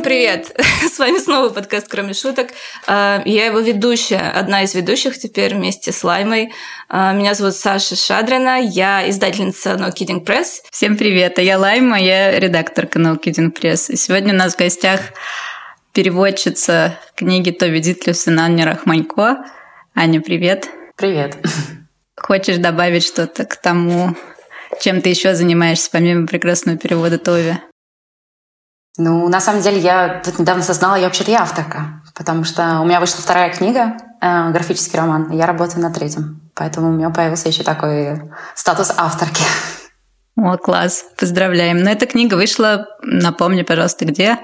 Всем привет! С вами снова подкаст «Кроме шуток». А, я его ведущая, одна из ведущих теперь вместе с Лаймой. А, меня зовут Саша Шадрина, я издательница No Kidding Press. Всем привет! А я Лайма, я редакторка No Kidding Press. И сегодня у нас в гостях переводчица книги Тоби Дитлевсен Анни Рахманько. Аня, привет! Привет! Хочешь добавить что-то к тому, чем ты еще занимаешься, помимо прекрасного перевода Тови? Ну, на самом деле, я тут недавно осознала, я вообще-то я авторка, потому что у меня вышла вторая книга, э, графический роман, и я работаю над третьим. Поэтому у меня появился еще такой статус авторки. О, класс, поздравляем. Но эта книга вышла, напомни, пожалуйста, где?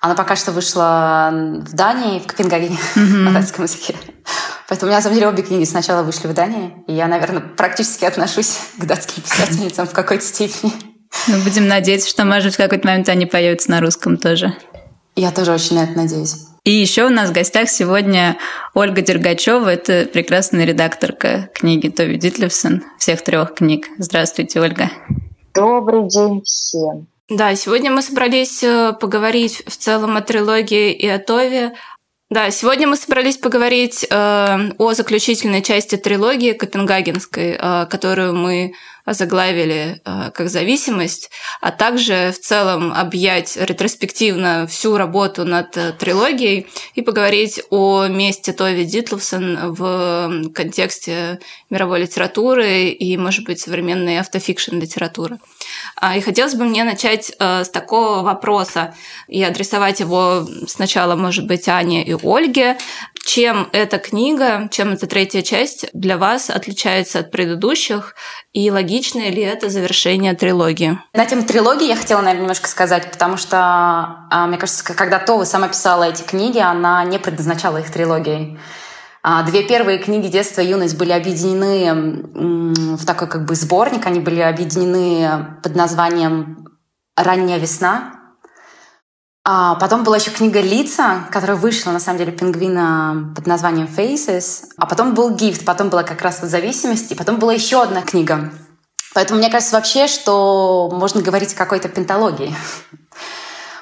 Она пока что вышла в Дании, в Копенгагене, mm-hmm. на датском языке. Поэтому у меня, на самом деле, обе книги сначала вышли в Дании, и я, наверное, практически отношусь к датским писательницам в какой-то степени. Мы ну, будем надеяться, что, может, в какой-то момент они появятся на русском тоже. Я тоже очень на это надеюсь. И еще у нас в гостях сегодня Ольга Дергачева. Это прекрасная редакторка книги Тови Дитлевсон, всех трех книг. Здравствуйте, Ольга. Добрый день всем. Да, сегодня мы собрались э, поговорить в целом о трилогии и о Тове. Да, сегодня мы собрались поговорить э, о заключительной части трилогии Копенгагенской, э, которую мы озаглавили э, как зависимость, а также в целом объять ретроспективно всю работу над э, трилогией и поговорить о месте Тови Дитловсон в контексте мировой литературы и, может быть, современной автофикшн литературы. А, и хотелось бы мне начать э, с такого вопроса и адресовать его сначала, может быть, Ане и Ольге. Чем эта книга, чем эта третья часть для вас отличается от предыдущих, и логично ли это завершение трилогии? На тему трилогии я хотела, наверное, немножко сказать, потому что, а, мне кажется, когда Това сама писала эти книги, она не предназначала их трилогией. А, две первые книги «Детство и юность» были объединены в такой как бы сборник, они были объединены под названием «Ранняя весна», а потом была еще книга «Лица», которая вышла, на самом деле, пингвина под названием «Faces». А потом был «Гифт», потом была как раз вот «Зависимость», и потом была еще одна книга. Поэтому мне кажется вообще, что можно говорить о какой-то пенталогии.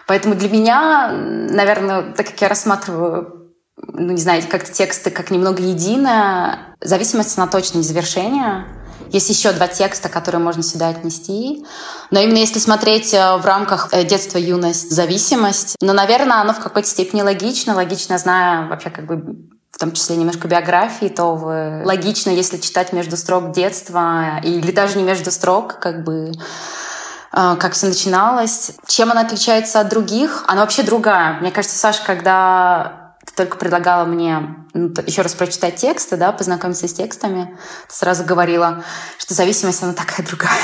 Поэтому для меня, наверное, так как я рассматриваю, ну, не знаю, как-то тексты как немного единое, зависимость, она точно не завершение — есть еще два текста, которые можно сюда отнести. Но именно если смотреть э, в рамках э, детства, юность, зависимость, ну, наверное, оно в какой-то степени логично. Логично, зная вообще как бы в том числе немножко биографии, то вы... логично, если читать между строк детства, или даже не между строк, как бы э, как все начиналось. Чем она отличается от других? Она вообще другая. Мне кажется, Саша, когда ты только предлагала мне ну, еще раз прочитать тексты, да, познакомиться с текстами, ты сразу говорила, что зависимость, она такая другая.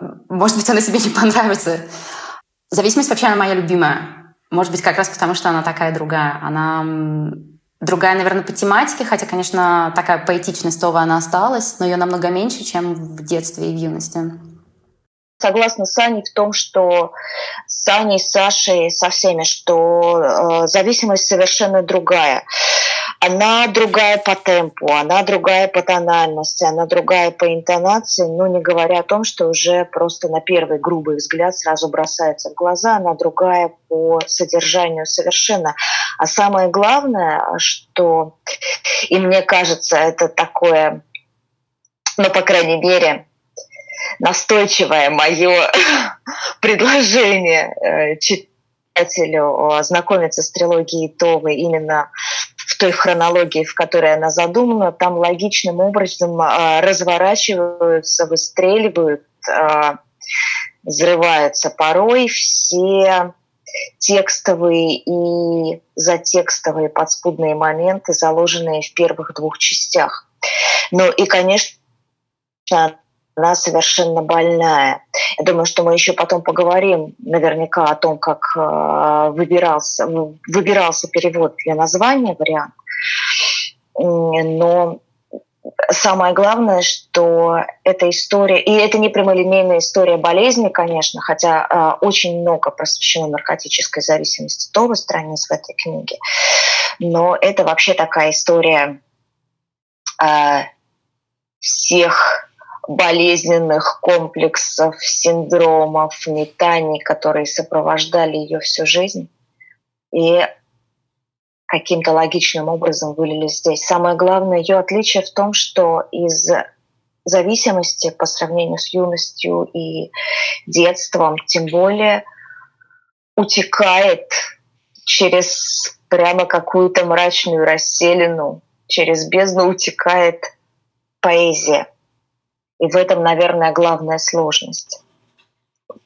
Может быть, она себе не понравится. Зависимость вообще она моя любимая. Может быть, как раз потому, что она такая другая. Она другая, наверное, по тематике, хотя, конечно, такая поэтичность Това она осталась, но ее намного меньше, чем в детстве и в юности согласна с Аней в том, что с Аней, с Сашей, со всеми, что э, зависимость совершенно другая. Она другая по темпу, она другая по тональности, она другая по интонации, но не говоря о том, что уже просто на первый грубый взгляд сразу бросается в глаза, она другая по содержанию совершенно. А самое главное, что, и мне кажется, это такое, ну, по крайней мере, настойчивое мое предложение э, читателю ознакомиться с трилогией Товы именно в той хронологии, в которой она задумана, там логичным образом э, разворачиваются, выстреливают, э, взрываются порой все текстовые и затекстовые подспудные моменты, заложенные в первых двух частях. Ну и, конечно, она совершенно больная. Я думаю, что мы еще потом поговорим наверняка о том, как э, выбирался, выбирался перевод для названия, вариант. Но самое главное, что эта история, и это не прямолинейная история болезни, конечно, хотя э, очень много посвящено наркотической зависимости тоже страниц в этой книге, но это вообще такая история э, всех болезненных комплексов, синдромов, метаний, которые сопровождали ее всю жизнь. И каким-то логичным образом вылились здесь. Самое главное ее отличие в том, что из зависимости по сравнению с юностью и детством, тем более утекает через прямо какую-то мрачную расселину, через бездну утекает поэзия. И в этом, наверное, главная сложность.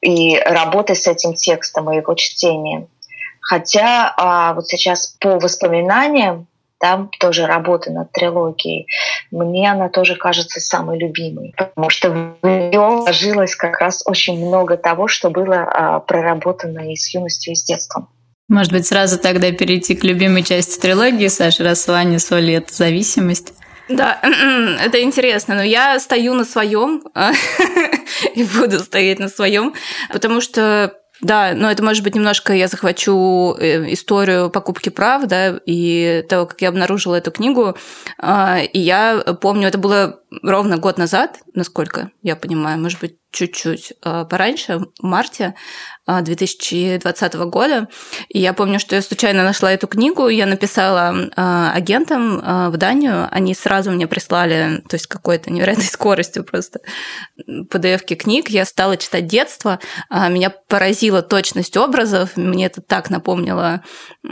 И работы с этим текстом и его чтением. Хотя а, вот сейчас по воспоминаниям, там тоже работа над трилогией, мне она тоже кажется самой любимой, потому что в нее вложилось как раз очень много того, что было а, проработано и с юностью, и с детством. Может быть, сразу тогда перейти к любимой части трилогии, Саша, раз Ваня Соли — это зависимость. Да, это интересно, но я стою на своем и буду стоять на своем, потому что да, но это может быть немножко я захвачу э, историю покупки прав, да, и того, как я обнаружила эту книгу. А, и я помню, это было ровно год назад, насколько я понимаю, может быть, чуть-чуть а, пораньше, в марте 2020 а, года. И я помню, что я случайно нашла эту книгу, я написала а, агентам в Данию, они сразу мне прислали, то есть какой-то невероятной скоростью просто pdf книг. Я стала читать детство, меня поразила точность образов, мне это так напомнило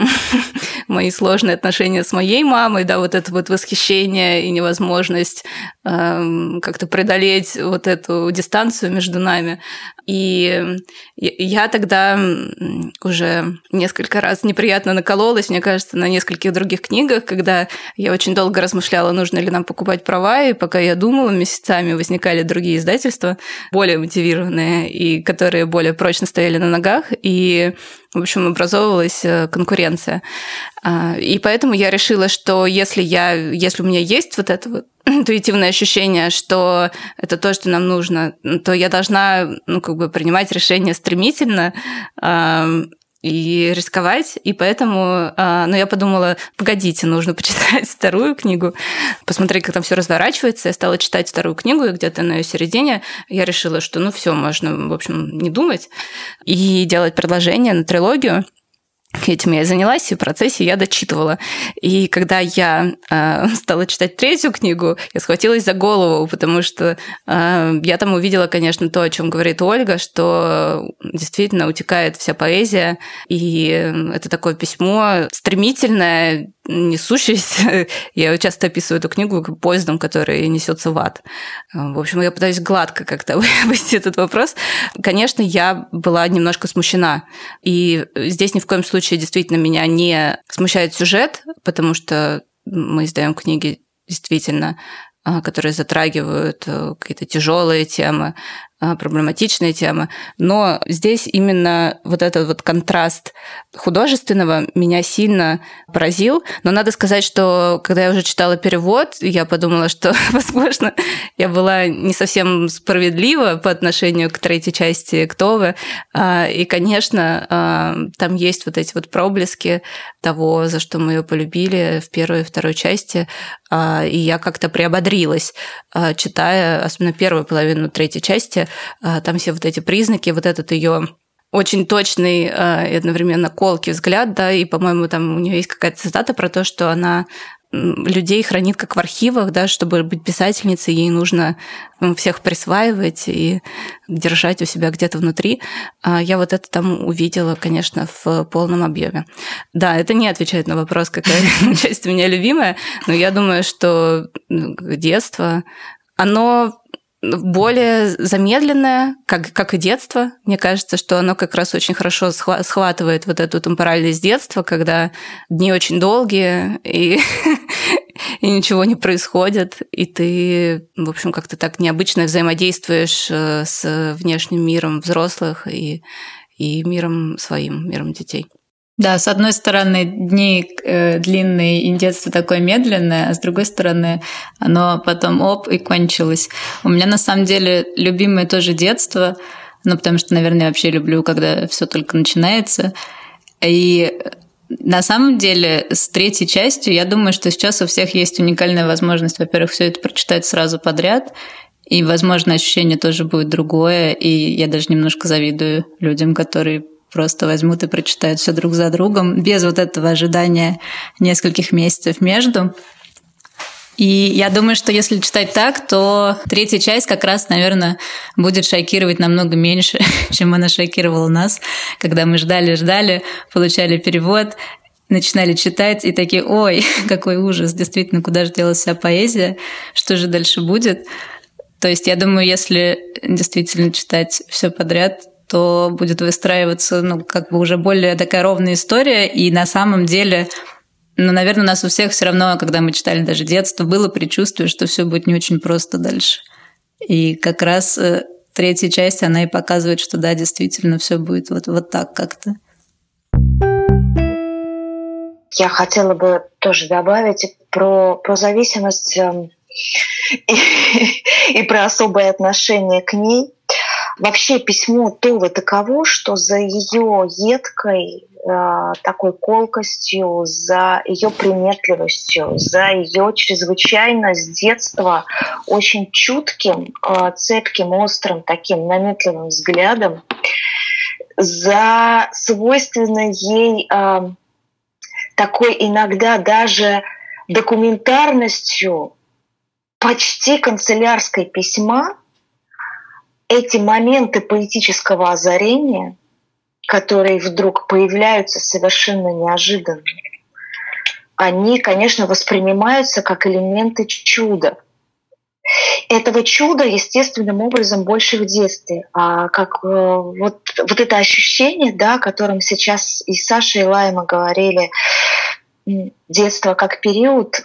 мои сложные отношения с моей мамой, да, вот это вот восхищение и невозможность как-то преодолеть вот эту дистанцию между нами. И я тогда уже несколько раз неприятно накололась, мне кажется, на нескольких других книгах, когда я очень долго размышляла, нужно ли нам покупать права, и пока я думала, месяцами возникали другие издательства, более мотивированные и которые более прочно стояли на ногах, и, в общем, образовывалась э, конкуренция. А, и поэтому я решила, что если, я, если у меня есть вот это вот интуитивное ощущение, что это то, что нам нужно, то я должна ну, как бы принимать решения стремительно и рисковать. И поэтому э, ну, я подумала, погодите, нужно почитать вторую книгу, посмотреть, как там все разворачивается. Я стала читать вторую книгу, и где-то на ее середине я решила, что ну все, можно, в общем, не думать и делать предложение на трилогию этим я занялась, и в процессе я дочитывала. И когда я э, стала читать третью книгу, я схватилась за голову, потому что э, я там увидела, конечно, то, о чем говорит Ольга, что действительно утекает вся поэзия, и это такое письмо стремительное, несущаяся. Я часто описываю эту книгу поездом, который несется в ад. В общем, я пытаюсь гладко как-то вывести этот вопрос. Конечно, я была немножко смущена. И здесь ни в коем случае действительно меня не смущает сюжет, потому что мы издаем книги действительно а, которые затрагивают э, какие-то тяжелые темы, проблематичные темы. Но здесь именно вот этот вот контраст художественного меня сильно поразил. Но надо сказать, что когда я уже читала перевод, я подумала, что, возможно, я была не совсем справедлива по отношению к третьей части «Кто вы?». А, и, конечно, а, там есть вот эти вот проблески того, за что мы ее полюбили в первой и второй части. И я как-то приободрилась, читая, особенно первую половину третьей части, а, там все вот эти признаки, вот этот ее очень точный а, и одновременно колкий взгляд, да, и, по-моему, там у нее есть какая-то цитата про то, что она людей хранит как в архивах, да, чтобы быть писательницей, ей нужно всех присваивать и держать у себя где-то внутри. А я вот это там увидела, конечно, в полном объеме. Да, это не отвечает на вопрос, какая часть у меня любимая, но я думаю, что ну, детство, оно более замедленное, как, как и детство. Мне кажется, что оно как раз очень хорошо схватывает вот эту темпоральность детства, когда дни очень долгие, и, и ничего не происходит, и ты, в общем, как-то так необычно взаимодействуешь э, с внешним миром взрослых и, и миром своим, миром детей. Да, с одной стороны, дни э, длинные и детство такое медленное, а с другой стороны, оно потом оп и кончилось. У меня на самом деле любимое тоже детство, ну, потому что, наверное, я вообще люблю, когда все только начинается. И на самом деле, с третьей частью, я думаю, что сейчас у всех есть уникальная возможность, во-первых, все это прочитать сразу подряд, И, возможно, ощущение тоже будет другое, и я даже немножко завидую людям, которые просто возьмут и прочитают все друг за другом, без вот этого ожидания нескольких месяцев между. И я думаю, что если читать так, то третья часть как раз, наверное, будет шокировать намного меньше, чем она шокировала нас, когда мы ждали-ждали, получали перевод, начинали читать и такие, ой, какой ужас, действительно, куда же делась вся поэзия, что же дальше будет. То есть я думаю, если действительно читать все подряд, то будет выстраиваться, ну, как бы уже более такая ровная история, и на самом деле ну, наверное, у нас у всех все равно, когда мы читали даже детство, было предчувствие, что все будет не очень просто дальше. И как раз э, третья часть, она и показывает, что да, действительно, все будет вот, вот так как-то. Я хотела бы тоже добавить про, про зависимость э, и, и про особое отношение к ней. Вообще письмо Товы таково, что за ее едкой э, такой колкостью, за ее приметливостью, за ее чрезвычайно с детства очень чутким, э, цепким, острым, таким наметливым взглядом, за свойственной ей э, такой иногда даже документарностью почти канцелярской письма, эти моменты поэтического озарения, которые вдруг появляются совершенно неожиданно, они, конечно, воспринимаются как элементы чуда. Этого чуда естественным образом больше в детстве. А как э, вот, вот это ощущение, да, о котором сейчас и Саша, и Лайма говорили, детство как период,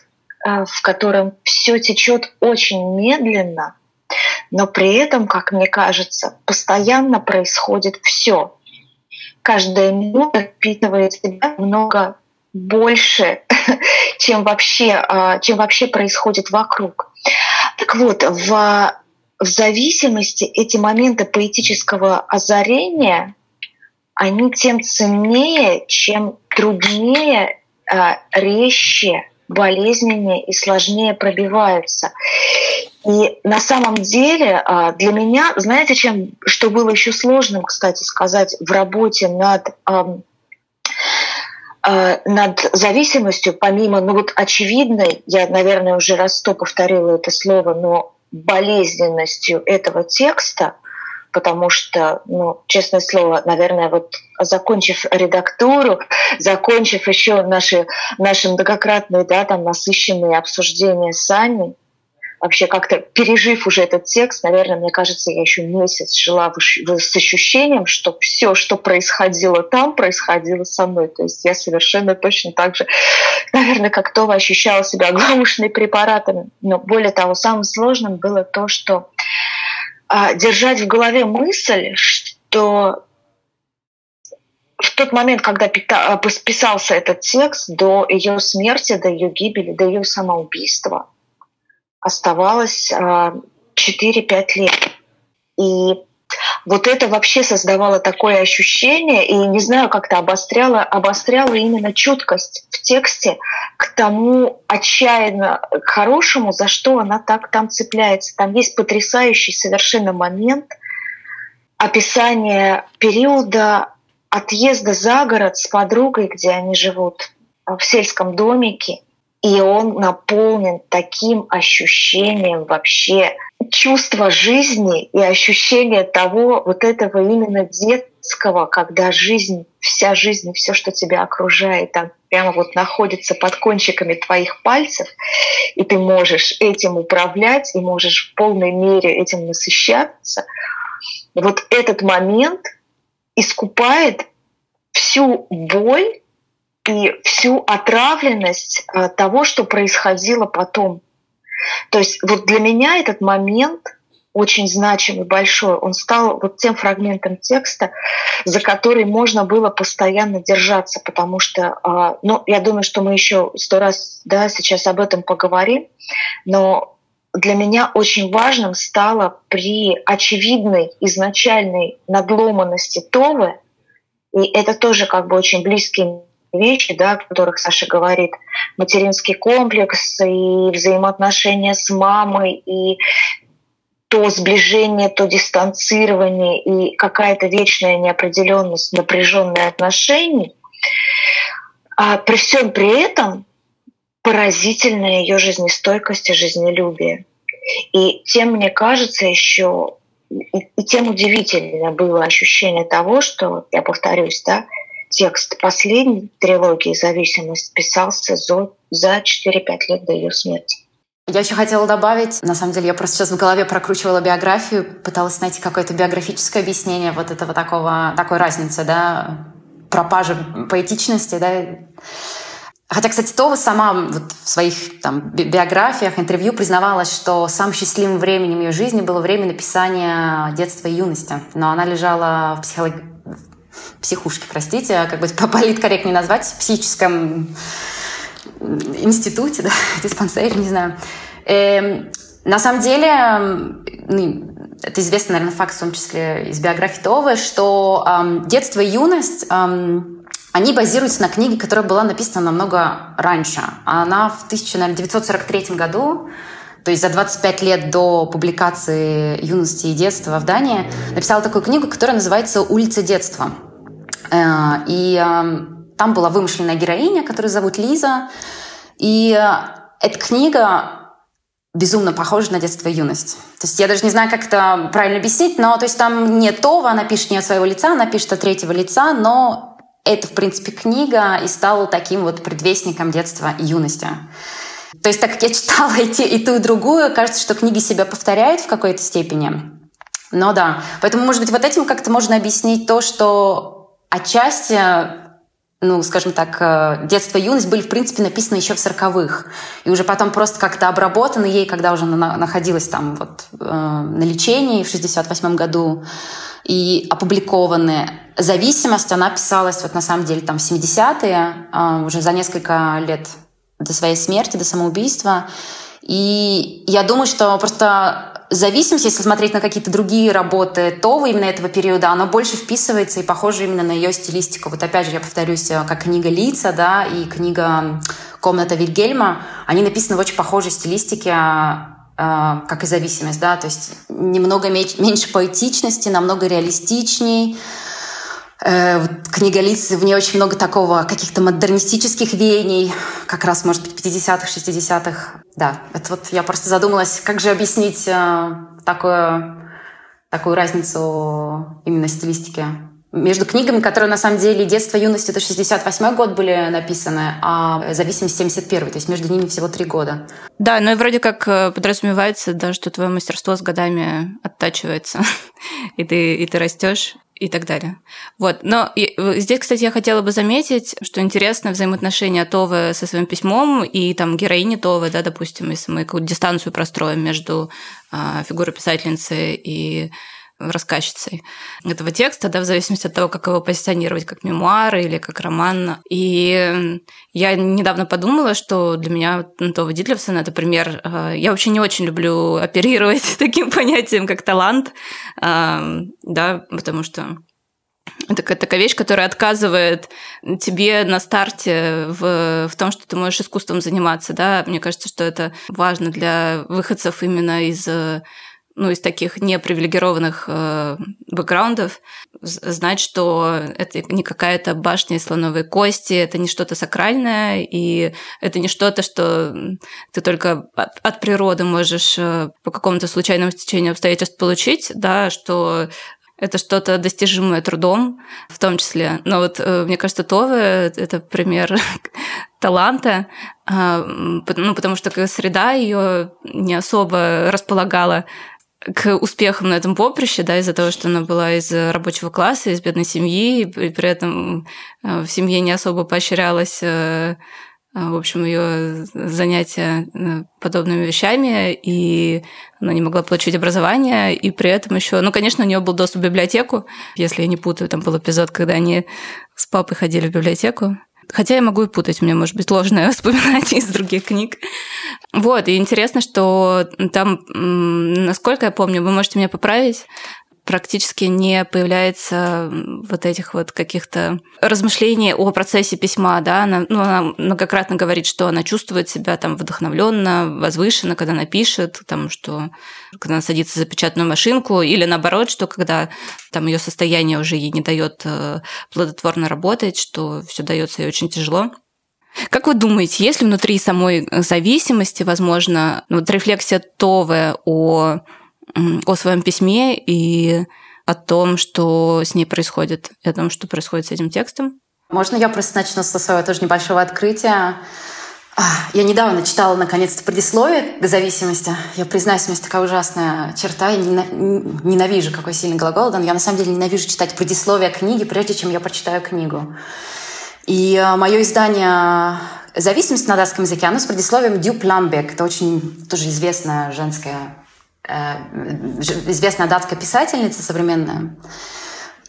э, в котором все течет очень медленно, но при этом, как мне кажется, постоянно происходит все. Каждая минута впитывает в себя много больше, чем вообще, а, чем вообще происходит вокруг. Так вот, в, в зависимости эти моменты поэтического озарения, они тем ценнее, чем труднее, а, резче, болезненнее и сложнее пробиваются. И на самом деле а, для меня, знаете, чем, что было еще сложным, кстати сказать, в работе над а, над зависимостью, помимо, ну вот очевидной, я, наверное, уже раз сто повторила это слово, но болезненностью этого текста, потому что, ну, честное слово, наверное, вот закончив редактуру, закончив еще наши, наши многократные, да, там, насыщенные обсуждения с Аней, вообще как-то пережив уже этот текст, наверное, мне кажется, я еще месяц жила с ощущением, что все, что происходило там, происходило со мной. То есть я совершенно точно так же, наверное, как Това ощущала себя оглаушенной препаратами. Но более того, самым сложным было то, что держать в голове мысль, что в тот момент, когда писался этот текст, до ее смерти, до ее гибели, до ее самоубийства – оставалось 4-5 а, лет. И вот это вообще создавало такое ощущение, и не знаю, как-то обостряло, обостряло именно чуткость в тексте к тому отчаянно хорошему, за что она так там цепляется. Там есть потрясающий совершенно момент описания периода отъезда за город с подругой, где они живут в сельском домике, и он наполнен таким ощущением вообще чувства жизни и ощущения того вот этого именно детского, когда жизнь, вся жизнь, все, что тебя окружает, там прямо вот находится под кончиками твоих пальцев, и ты можешь этим управлять, и можешь в полной мере этим насыщаться. Вот этот момент искупает всю боль и всю отравленность э, того, что происходило потом. То есть вот для меня этот момент очень значимый, большой, он стал вот тем фрагментом текста, за который можно было постоянно держаться, потому что, э, ну, я думаю, что мы еще сто раз, да, сейчас об этом поговорим, но для меня очень важным стало при очевидной изначальной надломанности Товы, и это тоже как бы очень близкий вещи, да, о которых Саша говорит, материнский комплекс и взаимоотношения с мамой, и то сближение, то дистанцирование и какая-то вечная неопределенность, напряженные отношения, а при всем при этом поразительная ее жизнестойкость и жизнелюбие. И тем, мне кажется, еще и, и тем удивительно было ощущение того, что, я повторюсь, да, текст последней трилогии «Зависимость» писался за, за 4-5 лет до ее смерти. Я еще хотела добавить, на самом деле, я просто сейчас в голове прокручивала биографию, пыталась найти какое-то биографическое объяснение вот этого такого, такой разницы, да, пропажи поэтичности, да. Хотя, кстати, Това сама вот в своих там, биографиях, интервью признавалась, что самым счастливым временем ее жизни было время написания детства и юности. Но она лежала в психолог... психушке, простите, как бы политкорректнее назвать, в психическом институте, да, диспансере, не знаю. Эм, на самом деле, ну, это известный, наверное, факт, в том числе из биографии Товы, что детство и юность они базируются на книге, которая была написана намного раньше. Она в 1943 году, то есть за 25 лет до публикации «Юности и детства» в Дании, написала такую книгу, которая называется «Улица детства». Э, и там была вымышленная героиня, которую зовут Лиза. И э, эта книга безумно похожа на детство и юность. То есть я даже не знаю, как это правильно объяснить, но то есть там не Това, она пишет не от своего лица, она пишет от третьего лица, но это, в принципе, книга и стала таким вот предвестником детства и юности. То есть так как я читала и, и ту, и другую, кажется, что книги себя повторяют в какой-то степени. Но да, поэтому, может быть, вот этим как-то можно объяснить то, что отчасти ну, скажем так, э, детство и юность были, в принципе, написаны еще в сороковых. И уже потом просто как-то обработаны ей, когда уже она находилась там вот э, на лечении в 68 году и опубликованы. «Зависимость», она писалась вот на самом деле там в 70-е, э, уже за несколько лет до своей смерти, до самоубийства. И я думаю, что просто зависимость, если смотреть на какие-то другие работы то именно этого периода, оно больше вписывается и похоже именно на ее стилистику. Вот опять же, я повторюсь, э, как книга Лица, да, и книга «Комната Вильгельма», они написаны в очень похожей стилистике, э, как и зависимость, да, то есть немного меньше поэтичности, намного реалистичней, Э, книга лиц, в ней очень много такого, каких-то модернистических веяний, как раз, может быть, 50-х, 60-х. Да, это вот я просто задумалась, как же объяснить э, такую, такую разницу именно стилистики между книгами, которые на самом деле «Детство, юность» — это 68 год были написаны, а «Зависимость» — 71 то есть между ними всего три года. Да, ну и вроде как э, подразумевается, да, что твое мастерство с годами оттачивается, и ты, и ты растешь и так далее. Вот. Но здесь, кстати, я хотела бы заметить, что интересно взаимоотношения Товы со своим письмом и там героини Товы, да, допустим, если мы какую-то дистанцию простроим между э, фигурой писательницы и рассказчицей этого текста, да, в зависимости от того, как его позиционировать, как мемуар или как роман. И я недавно подумала, что для меня Това Дитлевсон – это пример. Э, я вообще не очень люблю оперировать таким понятием, как талант, э, да, потому что это такая вещь, которая отказывает тебе на старте в, в том, что ты можешь искусством заниматься. Да? Мне кажется, что это важно для выходцев именно из ну, из таких непривилегированных э, бэкграундов, знать, что это не какая-то башня из слоновой кости, это не что-то сакральное, и это не что-то, что ты только от, от природы можешь э, по какому-то случайному стечению обстоятельств получить, да, что это что-то достижимое трудом в том числе. Но вот э, мне кажется, Това — это пример таланта, а, ну, потому что среда ее не особо располагала к успехам на этом поприще, да, из-за того, что она была из рабочего класса, из бедной семьи, и при этом э, в семье не особо поощрялось э, э, в общем, ее занятия подобными вещами, и она не могла получить образование, и при этом еще, ну, конечно, у нее был доступ в библиотеку, если я не путаю, там был эпизод, когда они с папой ходили в библиотеку, Хотя я могу и путать, у меня может быть ложное воспоминание из других книг. Вот, и интересно, что там, насколько я помню, вы можете меня поправить, практически не появляется вот этих вот каких-то размышлений о процессе письма, да, она, ну, она многократно говорит, что она чувствует себя там вдохновленно, возвышенно, когда она пишет, там, что когда она садится за печатную машинку, или наоборот, что когда там ее состояние уже ей не дает э, плодотворно работать, что все дается ей очень тяжело. Как вы думаете, есть ли внутри самой зависимости, возможно, вот рефлексия Товы о о своем письме и о том, что с ней происходит, и о том, что происходит с этим текстом. Можно я просто начну со своего тоже небольшого открытия? А, я недавно читала, наконец-то, предисловие к зависимости. Я признаюсь, у меня такая ужасная черта. Я ненавижу, какой сильный глагол дан. Я на самом деле ненавижу читать предисловие книги, прежде чем я прочитаю книгу. И а, мое издание «Зависимость на датском языке», оно с предисловием Дюб Ламбек. Это очень тоже известная женская Э, известная датская писательница современная.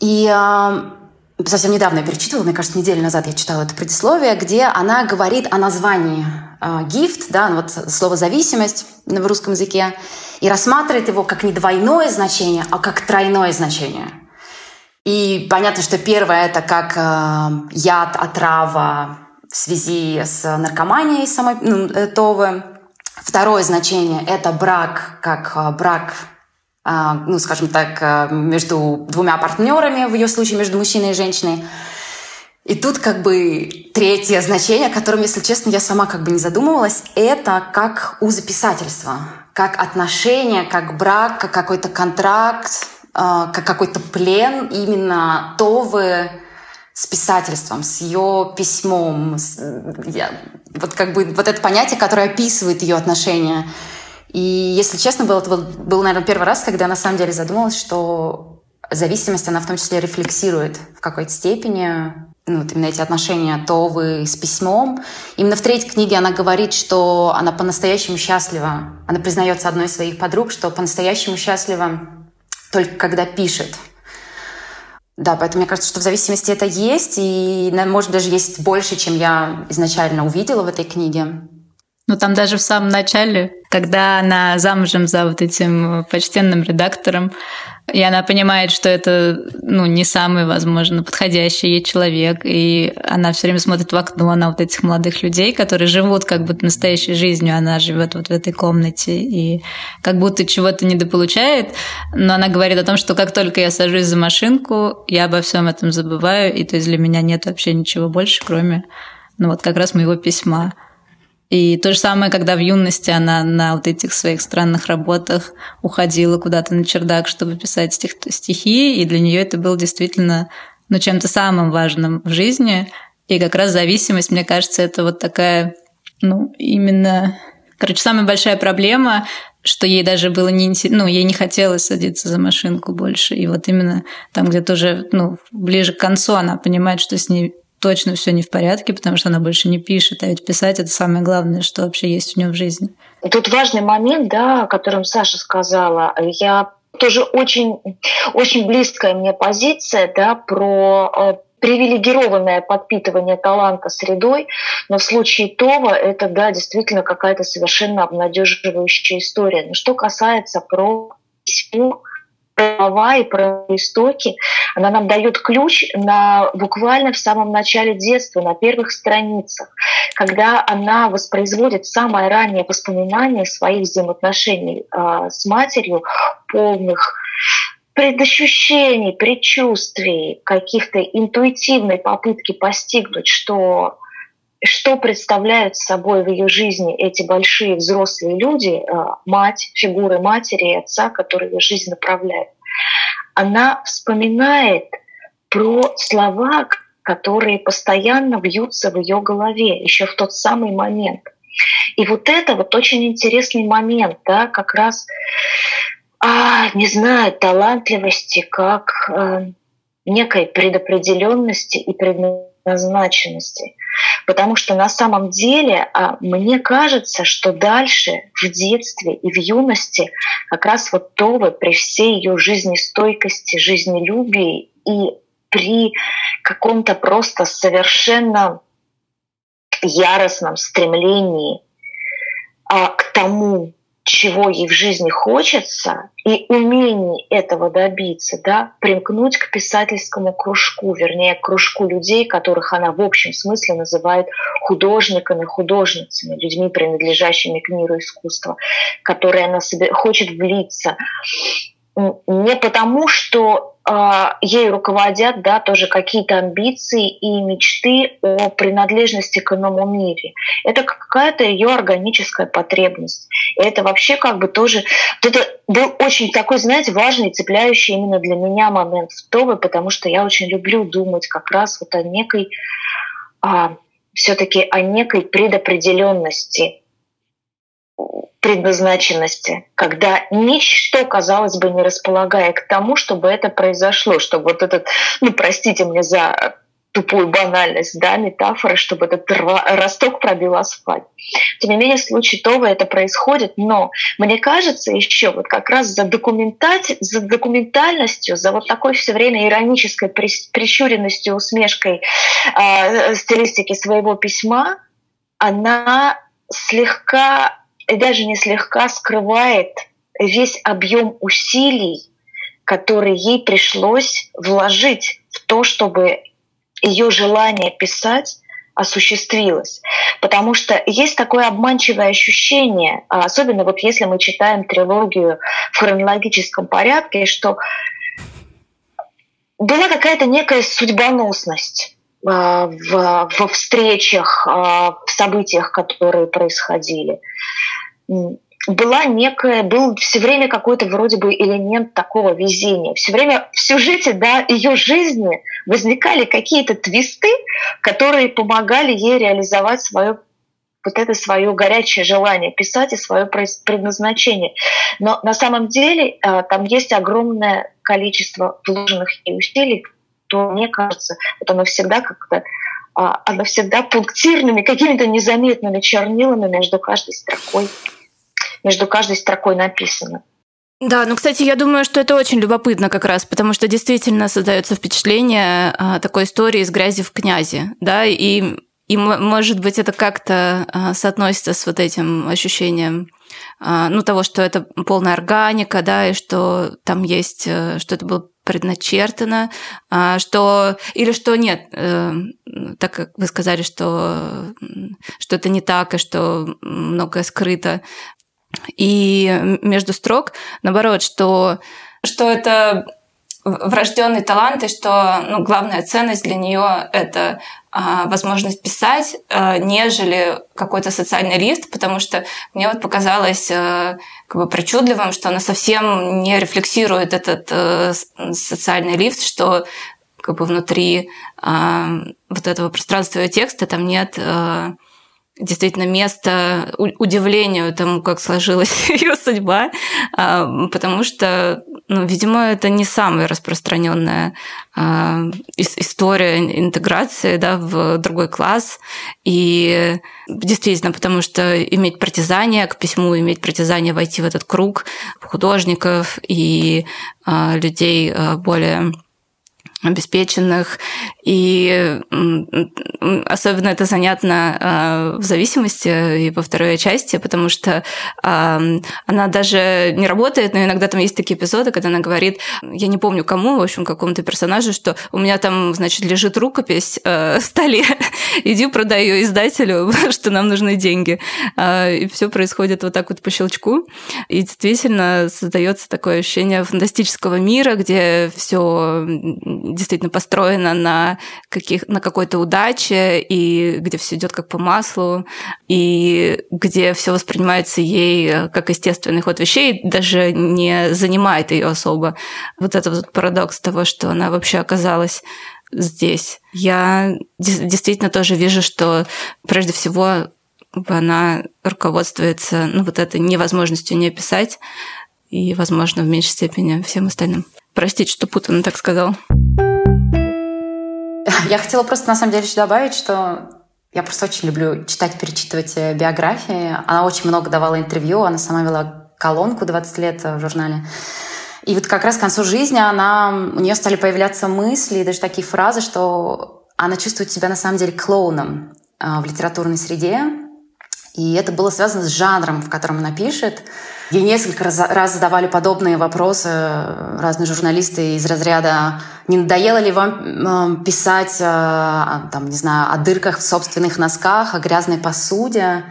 И э, совсем недавно я перечитывала, мне кажется, неделю назад я читала это предисловие, где она говорит о названии э, гифт, да, вот слово зависимость в русском языке, и рассматривает его как не двойное значение, а как тройное значение. И понятно, что первое это как яд, отрава в связи с наркоманией самой ну, Товы. Второе значение – это брак, как а, брак, а, ну, скажем так, а, между двумя партнерами, в ее случае между мужчиной и женщиной. И тут как бы третье значение, о котором, если честно, я сама как бы не задумывалась, это как узописательство, как отношение, как брак, как какой-то контракт, как какой-то плен именно Товы с писательством, с ее письмом. С, я, вот как бы вот это понятие, которое описывает ее отношения. И если честно, был, это был, был, наверное, первый раз, когда я на самом деле задумалась, что зависимость, она в том числе рефлексирует в какой-то степени ну, вот именно эти отношения Товы с письмом. Именно в третьей книге она говорит, что она по-настоящему счастлива. Она признается одной из своих подруг, что по-настоящему счастлива только когда пишет. Да, поэтому мне кажется, что в зависимости это есть, и, может, даже есть больше, чем я изначально увидела в этой книге. Ну, там даже в самом начале, когда она замужем за вот этим почтенным редактором, и она понимает, что это ну, не самый, возможно, подходящий ей человек, и она все время смотрит в окно на вот этих молодых людей, которые живут как будто настоящей жизнью, она живет вот в этой комнате и как будто чего-то недополучает, но она говорит о том, что как только я сажусь за машинку, я обо всем этом забываю, и то есть для меня нет вообще ничего больше, кроме ну вот как раз моего письма. И то же самое, когда в юности она на вот этих своих странных работах уходила куда-то на чердак, чтобы писать стих, стихи, и для нее это было действительно ну, чем-то самым важным в жизни. И как раз зависимость, мне кажется, это вот такая, ну, именно... Короче, самая большая проблема, что ей даже было не ну, ей не хотелось садиться за машинку больше. И вот именно там где-то уже, ну, ближе к концу она понимает, что с ней точно все не в порядке, потому что она больше не пишет. А ведь писать это самое главное, что вообще есть у нее в жизни. Тут важный момент, да, о котором Саша сказала. Я тоже очень, очень близкая мне позиция да, про э, привилегированное подпитывание таланта средой, но в случае Това это, да, действительно какая-то совершенно обнадеживающая история. Но что касается про письмо, права и про истоки, она нам дает ключ на буквально в самом начале детства, на первых страницах, когда она воспроизводит самое раннее воспоминание своих взаимоотношений э, с матерью, полных предощущений, предчувствий, каких-то интуитивной попытки постигнуть, что что представляют собой в ее жизни эти большие взрослые люди, э, мать, фигуры матери и отца, которые ее жизнь направляют. Она вспоминает про слова, которые постоянно бьются в ее голове еще в тот самый момент. И вот это вот очень интересный момент, да, как раз, а, не знаю, талантливости, как э, некой предопределенности и предназначенности. Потому что на самом деле а, мне кажется, что дальше в детстве и в юности как раз вот Това при всей ее жизнестойкости, жизнелюбии и при каком-то просто совершенно яростном стремлении а, к тому, чего ей в жизни хочется, и умений этого добиться, да, примкнуть к писательскому кружку, вернее, к кружку людей, которых она в общем смысле называет художниками, художницами, людьми, принадлежащими к миру искусства, которые она себе хочет влиться. Не потому, что ей руководят да, тоже какие-то амбиции и мечты о принадлежности к иному мире. Это какая-то ее органическая потребность. И это вообще как бы тоже... Это был очень такой, знаете, важный, цепляющий именно для меня момент в Тове, потому что я очень люблю думать как раз вот о некой... А, все-таки о некой предопределенности предназначенности, когда ничто, казалось бы, не располагая к тому, чтобы это произошло, чтобы вот этот, ну, простите мне за тупую банальность, да, метафора, чтобы этот росток пробил асфальт. Тем не менее, в случае Това это происходит, но мне кажется еще вот как раз за, документать, за документальностью, за вот такой все время иронической прищуренностью, усмешкой э, стилистики своего письма, она слегка и даже не слегка скрывает весь объем усилий, который ей пришлось вложить в то, чтобы ее желание писать осуществилось. Потому что есть такое обманчивое ощущение, а особенно вот если мы читаем трилогию в хронологическом порядке, что была какая-то некая судьбоносность а, в, во встречах, а, в событиях, которые происходили была некая, был все время какой-то вроде бы элемент такого везения. Все время в сюжете да, ее жизни возникали какие-то твисты, которые помогали ей реализовать свое вот это свое горячее желание писать и свое предназначение. Но на самом деле а, там есть огромное количество вложенных ей усилий, то мне кажется, вот оно всегда как-то а, оно всегда пунктирными, какими-то незаметными чернилами между каждой строкой между каждой строкой написано. Да, ну, кстати, я думаю, что это очень любопытно как раз, потому что действительно создается впечатление а, такой истории из грязи в князи, да, и, и может быть, это как-то а, соотносится с вот этим ощущением а, ну, того, что это полная органика, да, и что там есть, э, что это было предначертано, что или что нет, э, так как вы сказали, что что это не так и что многое скрыто и между строк, наоборот, что, что это врожденный талант, и что ну, главная ценность для нее это а, возможность писать, а, нежели какой-то социальный лифт, потому что мне вот показалось а, как бы причудливым, что она совсем не рефлексирует этот а, социальный лифт, что как бы внутри а, вот этого пространства текста там нет а, действительно место удивлению тому, как сложилась ее судьба, а, потому что, ну, видимо, это не самая распространенная а, история интеграции да, в другой класс. И действительно, потому что иметь притязание к письму, иметь притязание войти в этот круг художников и а, людей более обеспеченных. И особенно это занятно а, в зависимости и во второй части, потому что она даже не работает, но иногда там есть такие эпизоды, когда она говорит, я не помню кому, в общем, какому-то персонажу, что у меня там, значит, лежит рукопись э, в столе, иди продай ее издателю, что нам нужны деньги. А, и все происходит вот так вот по щелчку. И действительно создается такое ощущение фантастического мира, где все действительно построена на, каких, на какой-то удаче, и где все идет как по маслу, и где все воспринимается ей как естественный ход вещей, даже не занимает ее особо. Вот этот вот парадокс того, что она вообще оказалась здесь. Я действительно тоже вижу, что прежде всего она руководствуется ну, вот этой невозможностью не писать и, возможно, в меньшей степени всем остальным. Простите, что путано так сказал. Я хотела просто на самом деле еще добавить, что я просто очень люблю читать, перечитывать э, биографии. Она очень много давала интервью, она сама вела колонку 20 лет в журнале. И вот как раз к концу жизни она, у нее стали появляться мысли, даже такие фразы, что она чувствует себя на самом деле клоуном э, в литературной среде. И это было связано с жанром, в котором она пишет. Ей несколько раз, раз задавали подобные вопросы разные журналисты из разряда «Не надоело ли вам э, писать, э, там, не знаю, о дырках в собственных носках, о грязной посуде?»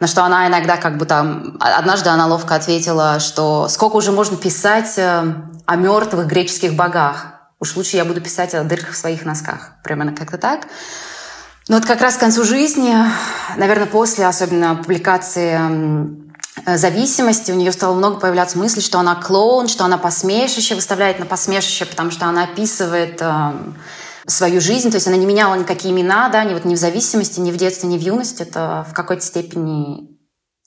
На что она иногда как бы там... Однажды она ловко ответила, что сколько уже можно писать э, о мертвых греческих богах? Уж лучше я буду писать о дырках в своих носках. Примерно как-то так. Но вот как раз к концу жизни, наверное, после особенно публикации Э, зависимости, у нее стало много появляться мыслей, что она клоун, что она посмешище выставляет на посмешище, потому что она описывает э, свою жизнь, то есть она не меняла никакие имена, да, ни, вот, ни в зависимости, ни в детстве, ни в юности, это в какой-то степени,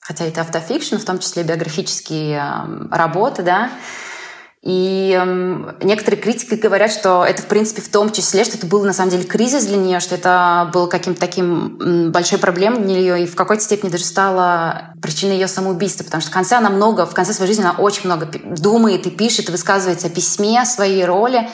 хотя это автофикшн, в том числе биографические э, работы, да, и э, некоторые критики говорят, что это, в принципе, в том числе, что это был на самом деле кризис для нее, что это был каким-то таким большой проблемой для нее, и в какой-то степени даже стало причиной ее самоубийства, потому что в конце она много, в конце своей жизни она очень много думает и пишет, и высказывается о письме, о своей роли,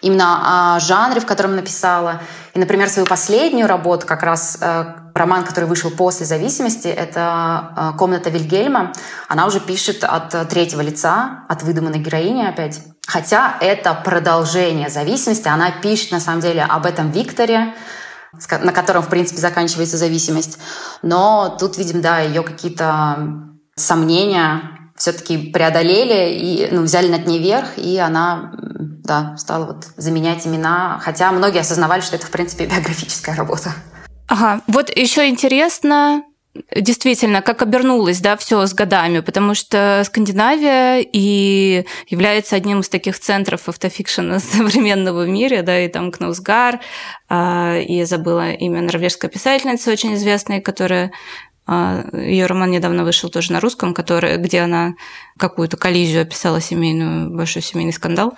именно о жанре, в котором написала. И, например, свою последнюю работу, как раз э, роман, который вышел после зависимости, это э, «Комната Вильгельма». Она уже пишет от э, третьего лица, от выдуманной героини опять. Хотя это продолжение зависимости. Она пишет, на самом деле, об этом Викторе, на котором, в принципе, заканчивается зависимость. Но тут, видим, да, ее какие-то сомнения все-таки преодолели и ну, взяли над ней верх, и она да, стала вот заменять имена, хотя многие осознавали, что это, в принципе, биографическая работа. Ага, вот еще интересно, действительно, как обернулось, да, все с годами, потому что Скандинавия и является одним из таких центров автофикшена современного мира, да, и там Кнаусгар, а, и я забыла имя норвежской писательницы очень известной, которая Ее роман недавно вышел тоже на русском, который, где она какую-то коллизию описала семейную, большой семейный скандал.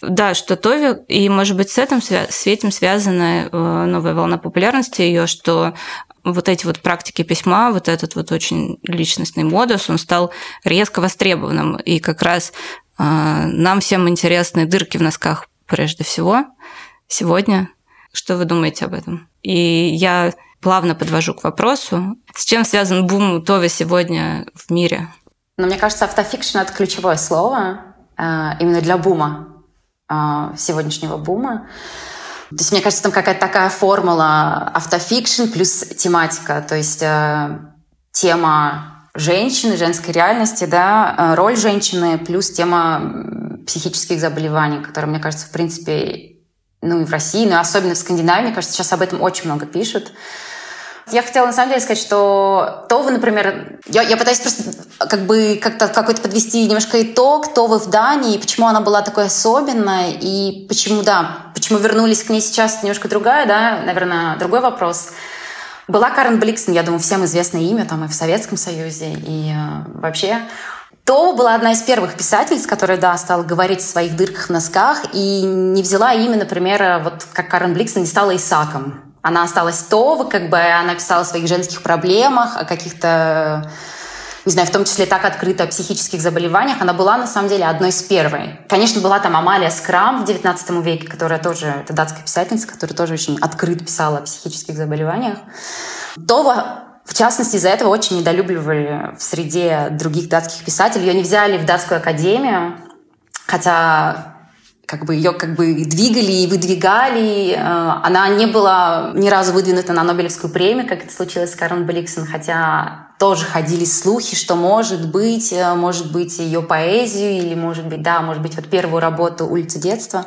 Да, что Тови, и, может быть, с этим, с этим связана э, новая волна популярности ее, что вот эти вот практики письма, вот этот вот очень личностный модус, он стал резко востребованным. И как раз э, нам всем интересны дырки в носках прежде всего сегодня. Что вы думаете об этом? И я плавно подвожу к вопросу, с чем связан бум Това сегодня в мире? Но мне кажется, автофикшн — это ключевое слово э, именно для бума, э, сегодняшнего бума. То есть, мне кажется, там какая-то такая формула автофикшн плюс тематика. То есть э, тема женщины, женской реальности, да, роль женщины плюс тема психических заболеваний, которые, мне кажется, в принципе, ну и в России, но особенно в Скандинавии, мне кажется, сейчас об этом очень много пишут. Я хотела на самом деле сказать, что Това, например, я, я пытаюсь просто как бы как-то какой-то подвести немножко итог Това в Дании, почему она была такой особенной, и почему, да, почему вернулись к ней сейчас, немножко другая, да, наверное, другой вопрос. Была Карен Бликсон, я думаю, всем известное имя там и в Советском Союзе, и э, вообще. Това была одна из первых писательниц, которая, да, стала говорить о своих дырках в носках и не взяла имя, например, вот как Карен Бликсон не стала Исаком. Она осталась Това, как бы она писала о своих женских проблемах, о каких-то не знаю, в том числе так открыто о психических заболеваниях, она была на самом деле одной из первой. Конечно, была там Амалия Скрам в XIX веке, которая тоже, это датская писательница, которая тоже очень открыто писала о психических заболеваниях. Това в частности, из-за этого очень недолюбливали в среде других датских писателей. Ее не взяли в датскую академию, хотя как бы ее как бы двигали и выдвигали. Э, она не была ни разу выдвинута на Нобелевскую премию, как это случилось с Карен Бликсон, хотя тоже ходили слухи, что может быть, э, может быть ее поэзию или может быть, да, может быть вот первую работу «Улица детства».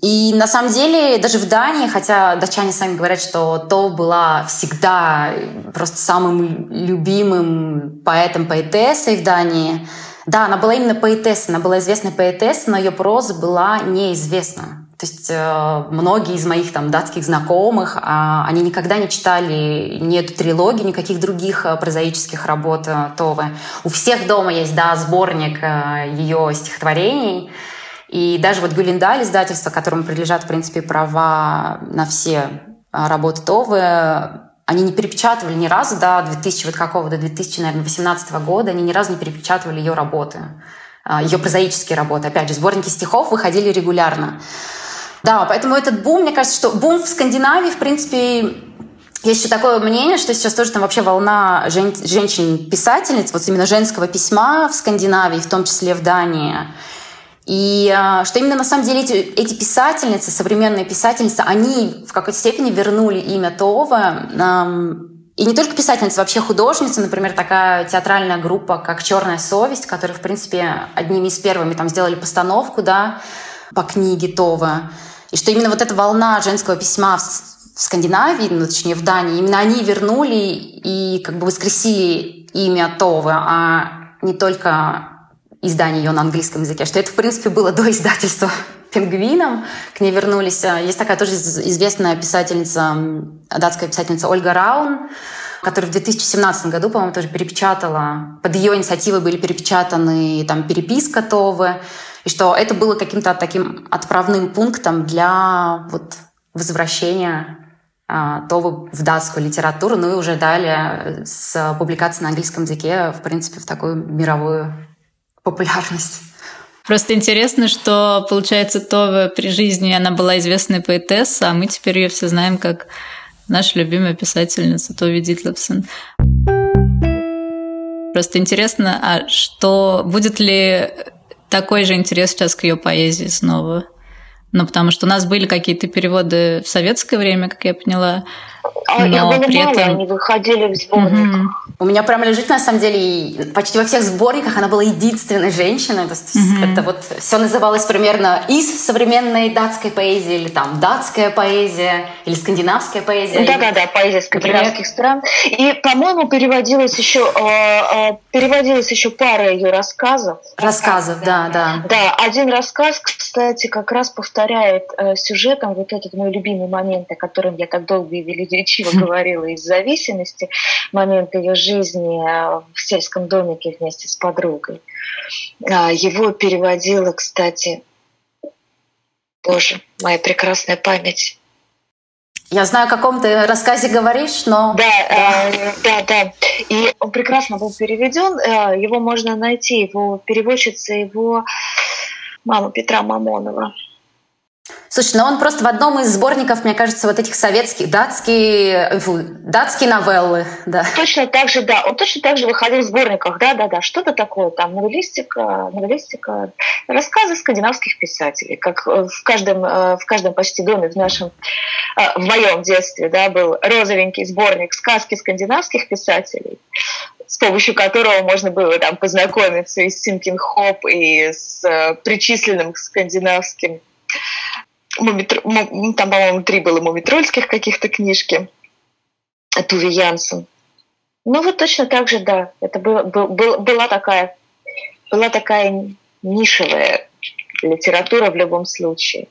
И на самом деле даже в Дании, хотя датчане сами говорят, что То была всегда просто самым любимым поэтом-поэтессой в Дании, да, она была именно поэтесса, она была известная поэтесса, но ее проза была неизвестна. То есть э, многие из моих там датских знакомых, э, они никогда не читали ни эту трилогию, никаких других э, прозаических работ э, Товы. У всех дома есть, да, сборник э, ее стихотворений. И даже вот Гюлендаль, издательство, которому принадлежат, в принципе, права на все э, работы Товы, они не перепечатывали ни разу до 2000, вот какого, до 2018 года, они ни разу не перепечатывали ее работы, а, ее прозаические работы. Опять же, сборники стихов выходили регулярно. Да, поэтому этот бум, мне кажется, что бум в Скандинавии, в принципе, Есть еще такое мнение, что сейчас тоже там вообще волна жен- женщин-писательниц, вот именно женского письма в Скандинавии, в том числе в Дании. И а, что именно на самом деле эти, эти писательницы, современные писательницы, они в какой-то степени вернули имя Това. И не только писательницы, вообще художницы, например, такая театральная группа, как «Черная совесть», которые, в принципе, одними из первыми там сделали постановку, да, по книге Това. И что именно вот эта волна женского письма в, Скандинавии, ну, точнее, в Дании, именно они вернули и как бы воскресили имя Това, а не только издание ее на английском языке, что это, в принципе, было до издательства «Пингвином». К ней вернулись. А, есть такая тоже известная писательница, датская писательница Ольга Раун, которая в 2017 году, по-моему, тоже перепечатала, под ее инициативой были перепечатаны там переписка Товы, и что это было каким-то таким отправным пунктом для вот возвращения а, Товы в датскую литературу, ну и уже далее с публикацией на английском языке, в принципе, в такую мировую популярность. Просто интересно, что, получается, Това при жизни она была известной поэтесса, а мы теперь ее все знаем как наша любимая писательница Тови Дитлепсон. Просто интересно, а что будет ли такой же интерес сейчас к ее поэзии снова? Ну, потому что у нас были какие-то переводы в советское время, как я поняла. А но было при мало, этом... они выходили в сборниках. Угу. У меня прямо лежит, на самом деле, почти во всех сборниках она была единственной женщиной. То есть угу. Это вот все называлось примерно из современной датской поэзии, или там датская поэзия, или скандинавская поэзия. Да-да-да, поэзия скандинавских стран. И, по-моему, переводилась еще, э, э, переводилась еще пара ее рассказов. Рассказов, да, да. Один рассказ, кстати, как раз повторяет э, сюжетом вот этот мой любимый момент, о котором я так долго и величиво говорила из зависимости, момент ее жизни в сельском домике вместе с подругой. А, его переводила, кстати, Боже, моя прекрасная память. Я знаю, о каком ты рассказе говоришь, но... Да, да, э, да, да. И он прекрасно был переведен. Э, его можно найти. Его переводчица, его мама Петра Мамонова. Слушай, ну он просто в одном из сборников, мне кажется, вот этих советских, датские, фу, датские новеллы, да. Точно так же, да. Он точно так же выходил в сборниках, да, да, да. Что-то такое там, новеллистика, новеллистика, рассказы скандинавских писателей, как э, в каждом, э, в каждом почти доме в нашем, э, в моем детстве, да, был розовенький сборник сказки скандинавских писателей с помощью которого можно было там познакомиться и с Симкин Хоп, и с причисленным к скандинавским Мумитр... Там, по-моему, три было мумитрольских каких-то книжки. Туви Янсен. Ну вот точно так же, да. Это было, был, была такая была такая нишевая литература в любом случае.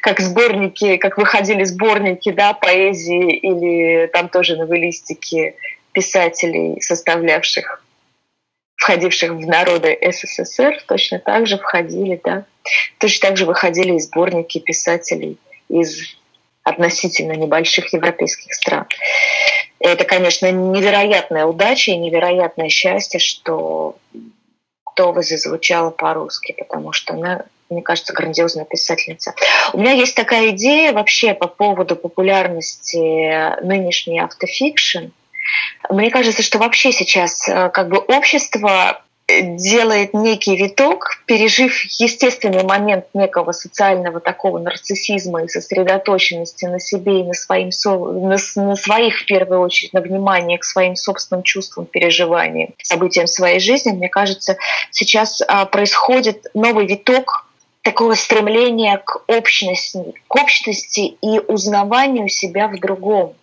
Как сборники, как выходили сборники да, поэзии или там тоже новеллистики писателей, составлявших входивших в народы СССР, точно так же входили, да, точно так же выходили и сборники писателей из относительно небольших европейских стран. Это, конечно, невероятная удача и невероятное счастье, что Това зазвучала по-русски, потому что она, мне кажется, грандиозная писательница. У меня есть такая идея вообще по поводу популярности нынешней автофикшн – мне кажется, что вообще сейчас э, как бы общество делает некий виток, пережив естественный момент некого социального такого нарциссизма и сосредоточенности на себе и на, своим, на, на своих, в первую очередь, на внимание к своим собственным чувствам, переживаниям, событиям своей жизни, мне кажется, сейчас а, происходит новый виток такого стремления к общности, к общности и узнаванию себя в другом.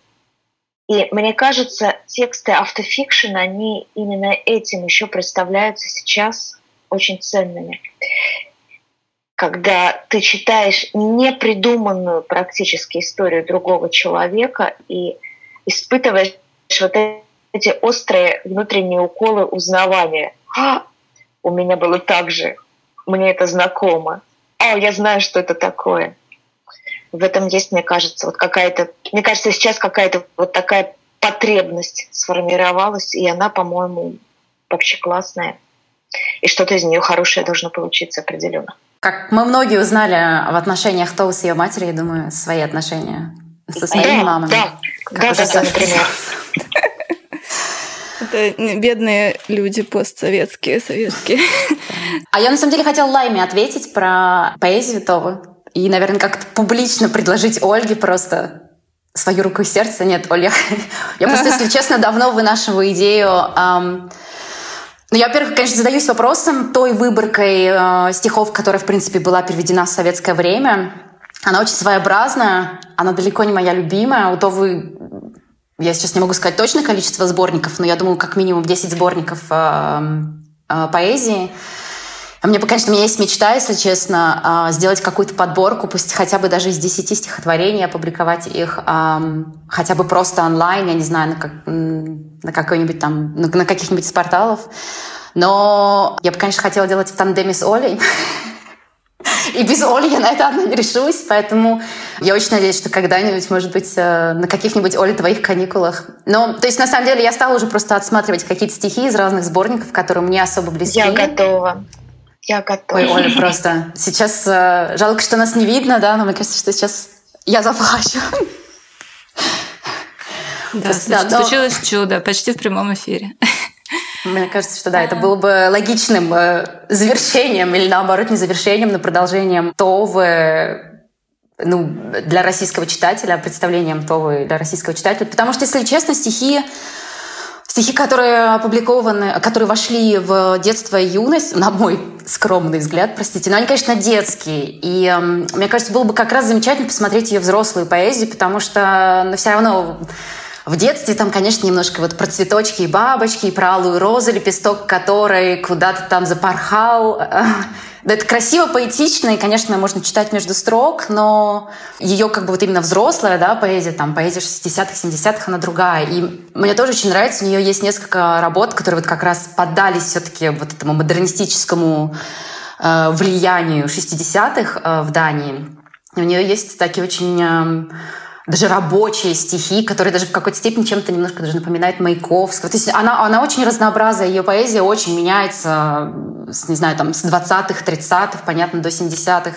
И мне кажется, тексты автофикшн, они именно этим еще представляются сейчас очень ценными. Когда ты читаешь непридуманную практически историю другого человека и испытываешь вот эти острые внутренние уколы узнавания. А, у меня было так же, мне это знакомо. А, я знаю, что это такое в этом есть, мне кажется, вот какая-то, мне кажется, сейчас какая-то вот такая потребность сформировалась, и она, по-моему, вообще классная. И что-то из нее хорошее должно получиться определенно. Как мы многие узнали в отношениях Тоу с ее матерью, я думаю, свои отношения со своими да, мамами. Да, да, да, да, например. Это бедные люди постсоветские, советские. А я на самом деле хотела Лайме ответить про поэзию Товы. И, наверное, как-то публично предложить Ольге просто свою руку и сердце. Нет, Оля, я просто, если честно, давно вынашиваю идею ну, я, во-первых, конечно, задаюсь вопросом той выборкой э, стихов, которая, в принципе, была переведена в советское время. Она очень своеобразная, она далеко не моя любимая. У Товы я сейчас не могу сказать точное количество сборников, но я думаю, как минимум 10 сборников э, поэзии. Мне, конечно, у меня есть мечта, если честно, э, сделать какую-то подборку, пусть хотя бы даже из 10 стихотворений, опубликовать их хотя бы просто онлайн, я не знаю, на, как, на какой-нибудь там, на, каких-нибудь из порталов. Но я бы, конечно, хотела делать в тандеме с Олей. И без Оли я на это одно не решусь, поэтому я очень надеюсь, что когда-нибудь, может быть, э, на каких-нибудь Оли твоих каникулах. Но, то есть, на самом деле, я стала уже просто отсматривать какие-то стихи из разных сборников, которые мне особо близки. Я готова. Я готова. Ой, Оля, просто сейчас э, жалко, что нас не видно, да, но мне кажется, что сейчас я заплачу. Да, случилось чудо, почти в прямом эфире. Мне кажется, что да, это было бы логичным э, завершением или наоборот не завершением, но продолжением ТОВы ну, для российского читателя, представлением ТОВы для российского читателя. Потому что, если честно, стихи Стихи, которые опубликованы, которые вошли в детство и юность, на мой скромный взгляд, простите, но они, конечно, детские. И э, мне кажется, было бы как раз замечательно посмотреть ее взрослую поэзию, потому что ну, все равно в детстве там, конечно, немножко вот про цветочки и бабочки, и про алую розу, лепесток которой куда-то там запорхал. Да, это красиво, поэтично, и, конечно, можно читать между строк, но ее как бы вот именно взрослая, да, поэзия, там, поэзия 60-х, 70-х, она другая. И мне тоже очень нравится, у нее есть несколько работ, которые вот как раз поддались все-таки вот этому модернистическому э, влиянию 60-х э, в Дании. И у нее есть такие очень... Э, даже рабочие стихи, которые даже в какой-то степени чем-то немножко даже напоминают Маяковского. То есть она, она очень разнообразная, ее поэзия очень меняется, с, не знаю, там, с 20-х, 30-х, понятно, до 70-х.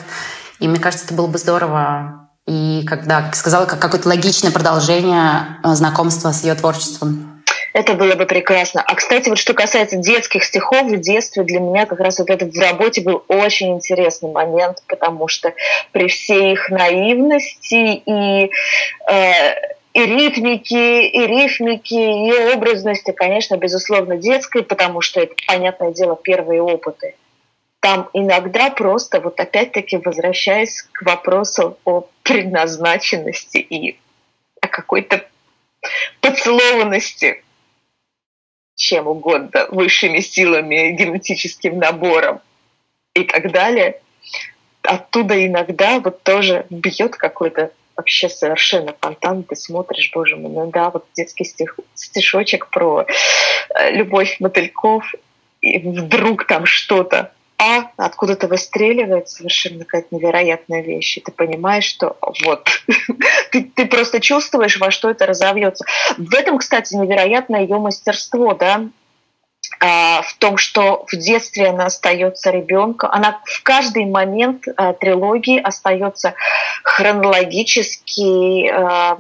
И мне кажется, это было бы здорово. И когда, как сказала, как какое-то логичное продолжение э, знакомства с ее творчеством. Это было бы прекрасно. А, кстати, вот что касается детских стихов, в детстве для меня как раз вот это в работе был очень интересный момент, потому что при всей их наивности и э, и ритмики, и рифмики, и образности, конечно, безусловно, детской, потому что это, понятное дело, первые опыты. Там иногда просто, вот опять-таки возвращаясь к вопросу о предназначенности и о какой-то поцелованности чем угодно, высшими силами, генетическим набором и так далее, оттуда иногда вот тоже бьет какой-то вообще совершенно фонтан, ты смотришь, боже мой, ну да, вот детский стих, стишочек про э, любовь мотыльков, и вдруг там что-то а откуда-то выстреливает совершенно какая-то невероятная вещь. И ты понимаешь, что вот, ты, ты просто чувствуешь, во что это разовьется. В этом, кстати, невероятное ее мастерство, да, а, в том, что в детстве она остается ребенком, она в каждый момент а, трилогии остается хронологически а,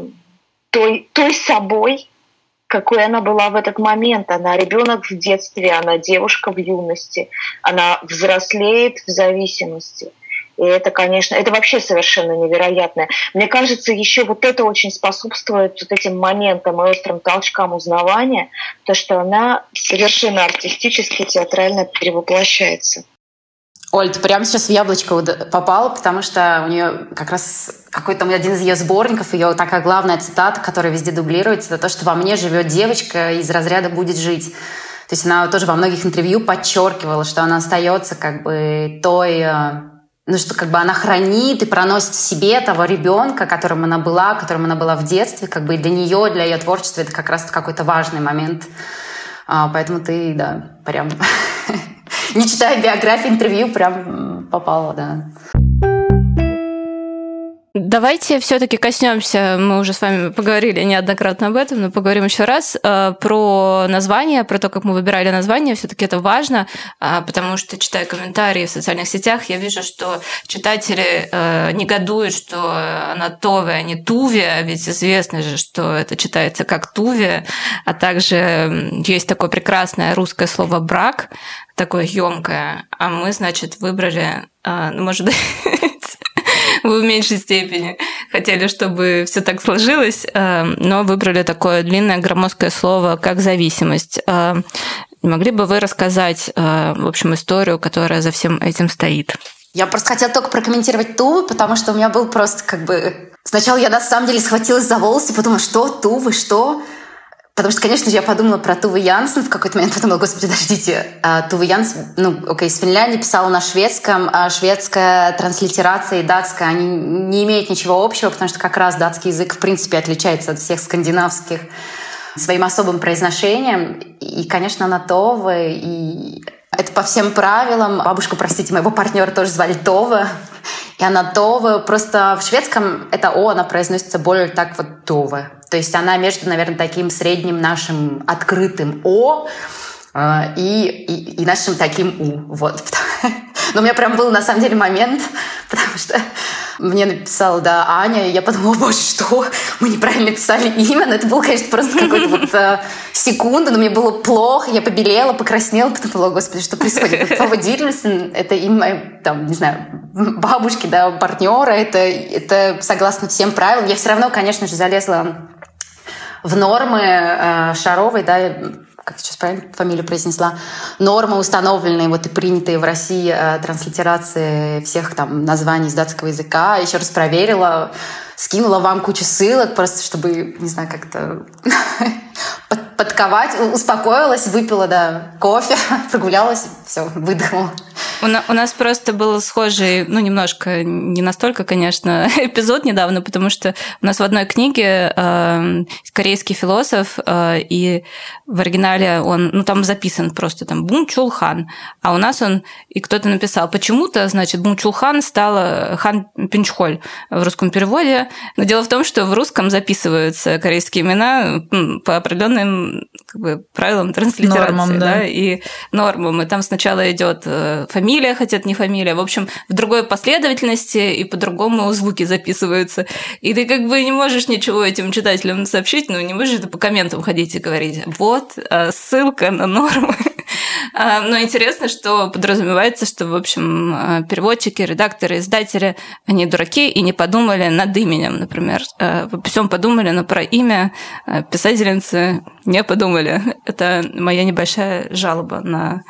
той, той собой, какой она была в этот момент. Она ребенок в детстве, она девушка в юности, она взрослеет в зависимости. И это, конечно, это вообще совершенно невероятное. Мне кажется, еще вот это очень способствует вот этим моментам и острым толчкам узнавания, то, что она совершенно артистически, театрально перевоплощается. Оль, ты прямо сейчас в яблочко попала, потому что у нее как раз какой-то один из ее сборников, ее такая главная цитата, которая везде дублируется, это то, что во мне живет девочка из разряда будет жить. То есть она тоже во многих интервью подчеркивала, что она остается как бы той, э, ну что как бы она хранит и проносит в себе того ребенка, которым она была, которым она была в детстве, как бы и для нее, для ее творчества это как раз какой-то важный момент. А, поэтому ты, да, прям не читая биографии, интервью, прям попала, да. Давайте все-таки коснемся, мы уже с вами поговорили неоднократно об этом, но поговорим еще раз э, про название, про то, как мы выбирали название. Все-таки это важно, э, потому что, читая комментарии в социальных сетях, я вижу, что читатели э, негодуют, что она Тове, а не Туве, ведь известно же, что это читается как Туве, а также есть такое прекрасное русское слово брак, такое емкое, а мы, значит, выбрали, ну, может быть, вы в меньшей степени хотели, чтобы все так сложилось, э, но выбрали такое длинное громоздкое слово, как зависимость. Э, могли бы вы рассказать, э, в общем, историю, которая за всем этим стоит? Я просто хотела только прокомментировать Тувы, потому что у меня был просто как бы... Сначала я на самом деле схватилась за волосы, подумала, что Тувы, что? Потому что, конечно же, я подумала про Тувы Янсен в какой-то момент, подумала, господи, подождите, а Тувы Янсен, ну, окей, из Финляндии писала на шведском, а шведская транслитерация и датская, они не имеют ничего общего, потому что как раз датский язык, в принципе, отличается от всех скандинавских своим особым произношением. И, конечно, она Товы, и это по всем правилам. Бабушку, простите, моего партнера тоже звали Това. И она Това. Просто в шведском это О, она произносится более так вот Това. То есть она между, наверное, таким средним нашим открытым О э, и, и, и нашим таким У. Вот. Но у меня прям был на самом деле момент, потому что мне написала, да, Аня, и я подумала, боже, что? Мы неправильно писали имя. Но это было, конечно, просто какой-то вот э, секунда, но мне было плохо, я побелела, покраснела, подумала, господи, что происходит? Слово Дильмельсон — это имя, там, не знаю, бабушки, да, партнера, это, это согласно всем правилам. Я все равно, конечно же, залезла в нормы э, Шаровой, да, как сейчас правильно фамилию произнесла, нормы установленные вот и принятые в России э, транслитерации всех там названий из датского языка, еще раз проверила, скинула вам кучу ссылок, просто чтобы, не знаю, как-то подковать, успокоилась, выпила, да, кофе, прогулялась, все, выдохнула. У, на, у нас просто был схожий, ну, немножко, не настолько, конечно, эпизод недавно, потому что у нас в одной книге э, корейский философ, э, и в оригинале он, ну, там записан просто там Бун Чулхан, а у нас он, и кто-то написал, почему-то, значит, Бун Чулхан стала Хан Пинчхоль в русском переводе, но дело в том, что в русском записываются корейские имена по определенным как бы, правилам транслитерации, нормам, да. да, и нормам, и там сначала идет э, фамилия, фамилия, хотя это не фамилия. В общем, в другой последовательности и по-другому звуки записываются. И ты как бы не можешь ничего этим читателям сообщить, но не можешь это по комментам ходить и говорить. Вот э, ссылка на нормы. А, но интересно, что подразумевается, что, в общем, э, переводчики, редакторы, издатели, они дураки и не подумали над именем, например. Э, всем подумали, но про имя писательницы не подумали. Это моя небольшая жалоба на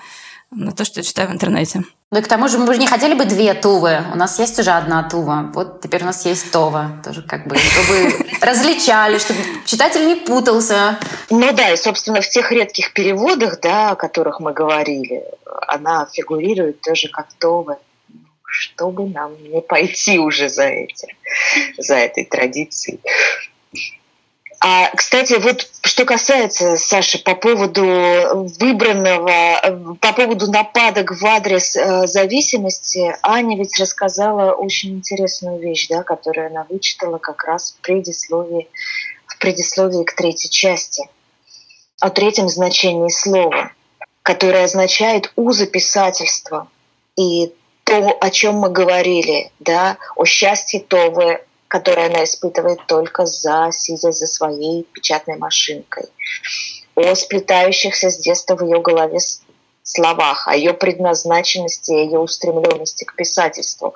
на то, что я читаю в интернете. Ну и к тому же мы же не хотели бы две Тувы. У нас есть уже одна Тува. Вот теперь у нас есть Това. Тоже как бы, чтобы различали, чтобы читатель не путался. Ну да, и, собственно, в тех редких переводах, да, о которых мы говорили, она фигурирует тоже как Това. Чтобы нам не пойти уже за этим, за этой традицией. А, кстати, вот что касается, Саши, по поводу выбранного, по поводу нападок в адрес э, зависимости, Аня ведь рассказала очень интересную вещь, да, которую она вычитала как раз в предисловии, в предисловии к третьей части, о третьем значении слова, которое означает узы писательства и то, о чем мы говорили, да, о счастье Товы, которое она испытывает только за, сидя за своей печатной машинкой, о сплетающихся с детства в ее голове словах, о ее предназначенности, о ее устремленности к писательству.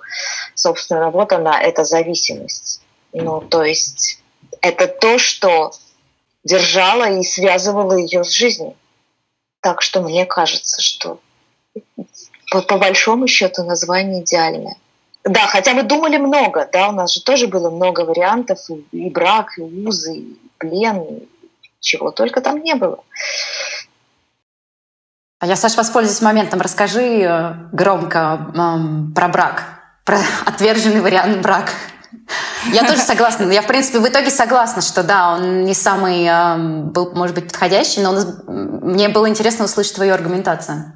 Собственно, вот она, эта зависимость. Ну, то есть это то, что держало и связывало ее с жизнью. Так что мне кажется, что по, по большому счету название идеальное. Да, хотя мы думали много, да, у нас же тоже было много вариантов, и, брак, и узы, и плен, и чего только там не было. А я, Саша, воспользуюсь моментом. Расскажи э, громко эм, про брак, про отверженный вариант брак. Я тоже согласна. Я, в принципе, в итоге согласна, что да, он не самый эм, был, может быть, подходящий, но нас, мне было интересно услышать твою аргументацию.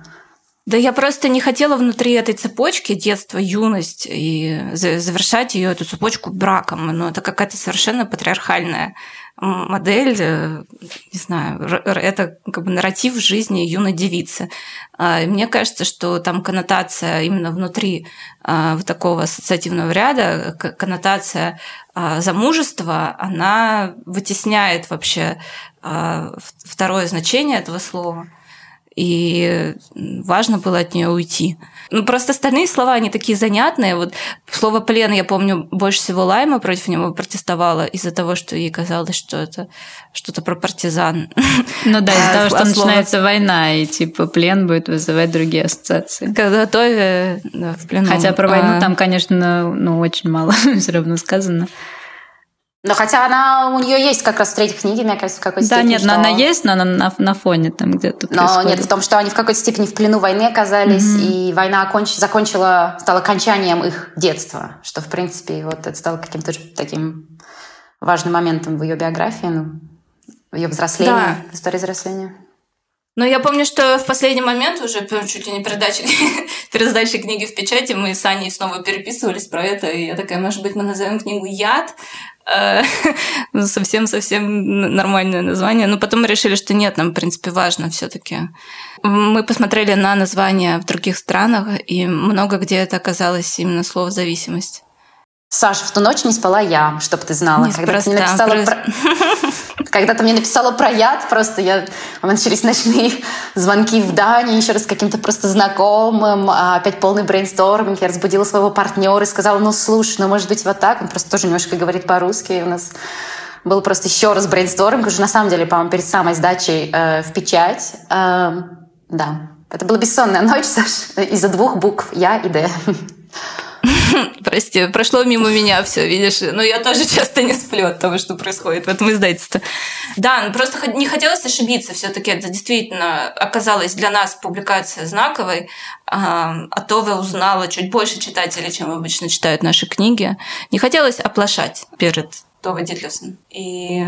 Да я просто не хотела внутри этой цепочки детство, юность и завершать ее эту цепочку браком. Но это какая-то совершенно патриархальная модель, э, не знаю, это как бы нарратив жизни юной девицы. А, мне кажется, что там коннотация именно внутри а, вот такого ассоциативного ряда, коннотация а, замужества, она вытесняет вообще второе значение этого слова и важно было от нее уйти. Ну, просто остальные слова, они такие занятные. Вот слово «плен», я помню, больше всего Лайма против него протестовала из-за того, что ей казалось, что это что-то про партизан. Ну да, из-за того, что начинается война, и типа плен будет вызывать другие ассоциации. Когда готове да, в плену. Хотя про войну а. там, конечно, ну, очень мало все равно сказано. Но хотя она, у нее есть как раз в третьей книге, мне кажется, в какой-то да, степени. Да, нет, что... она есть, но она на, на фоне там где-то Но происходит. нет, в том, что они в какой-то степени в плену войны оказались, mm-hmm. и война оконч... закончила, стала окончанием их детства, что, в принципе, вот это стало каким-то таким важным моментом в ее биографии, ну, в ее взрослении, да. в истории взросления. Но я помню, что в последний момент уже чуть ли не передачи, передачи книги в печати мы с Аней снова переписывались про это, и я такая, может быть, мы назовем книгу «Яд», совсем-совсем нормальное название. Но потом мы решили, что нет, нам, в принципе, важно все таки Мы посмотрели на названия в других странах, и много где это оказалось именно слово «зависимость». Саша, в ту ночь не спала я, чтобы ты знала. Неспроста, когда ты мне написала про... Когда ты мне написала про яд, просто я... У меня начались ночные звонки в Дании, еще раз каким-то просто знакомым, а опять полный брейнсторминг. Я разбудила своего партнера и сказала, ну, слушай, ну, может быть, вот так. Он просто тоже немножко говорит по-русски. И у нас был просто еще раз брейнсторминг, уже на самом деле, по-моему, перед самой сдачей э, в печать. Э, да, это была бессонная ночь, Саша, из-за двух букв «Я» и «Д». Прости, прошло мимо меня все, видишь. Но я тоже часто не сплю от того, что происходит в этом издательстве. Да, ну просто не хотелось ошибиться. Все-таки это действительно оказалось для нас публикация знаковой. А Тове узнала чуть больше читателей, чем обычно читают наши книги. Не хотелось оплошать перед Товой Дитлевсон. И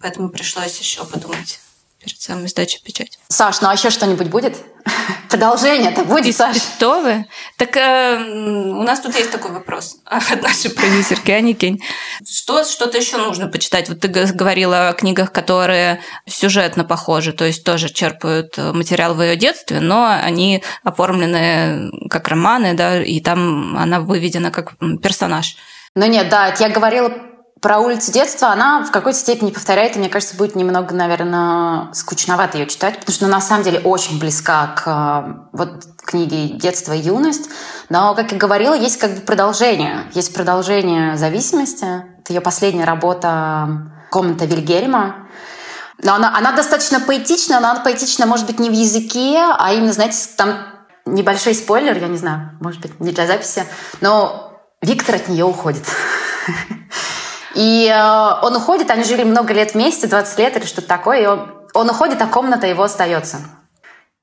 поэтому пришлось еще подумать перед самой сдачей печати. Саш, ну а еще что-нибудь будет? Продолжение-то будет, Саш? Что вы? Так э, у нас тут есть такой вопрос от нашей продюсерки Ани Кень. Что, что-то еще нужно почитать? Вот ты говорила о книгах, которые сюжетно похожи, то есть тоже черпают материал в ее детстве, но они оформлены как романы, да, и там она выведена как персонаж. Ну нет, да, я говорила про улицу детства, она в какой-то степени повторяет, и мне кажется, будет немного, наверное, скучновато ее читать, потому что она на самом деле очень близка к э, вот книге «Детство и юность». Но, как я говорила, есть как бы продолжение. Есть продолжение зависимости. Это ее последняя работа «Комната Вильгельма», но она, она достаточно поэтична, но она поэтична, может быть, не в языке, а именно, знаете, там небольшой спойлер, я не знаю, может быть, не для записи, но Виктор от нее уходит. И э, он уходит, они жили много лет вместе, 20 лет или что-то такое, и он, он уходит, а комната его остается.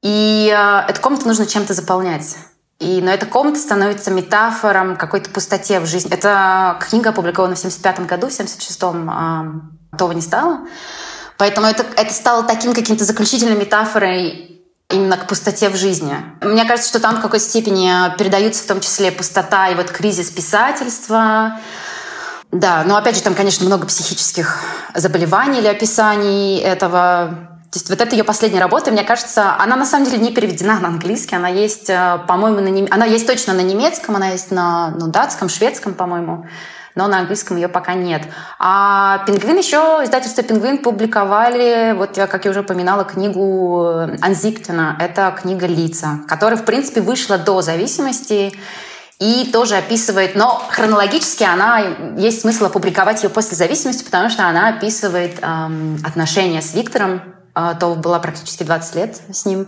И э, эту комнату нужно чем-то заполнять. И, но эта комната становится метафором какой-то пустоте в жизни. Эта книга опубликована в 75 году, в 76-м э, того не стало. Поэтому это, это стало таким каким-то заключительной метафорой именно к пустоте в жизни. Мне кажется, что там в какой-то степени передаются в том числе пустота и вот кризис писательства, да, но опять же, там, конечно, много психических заболеваний или описаний этого. То есть вот это ее последняя работа, мне кажется, она на самом деле не переведена на английский, она есть, э, по-моему, на нем... она есть точно на немецком, она есть на ну, датском, шведском, по-моему, но на английском ее пока нет. А «Пингвин» еще, издательство «Пингвин» публиковали, вот я, как я уже упоминала, книгу Анзиктина, это книга «Лица», которая, в принципе, вышла до зависимости, и тоже описывает, но хронологически она есть смысл опубликовать ее после зависимости, потому что она описывает эм, отношения с Виктором. Э, то была практически 20 лет с ним.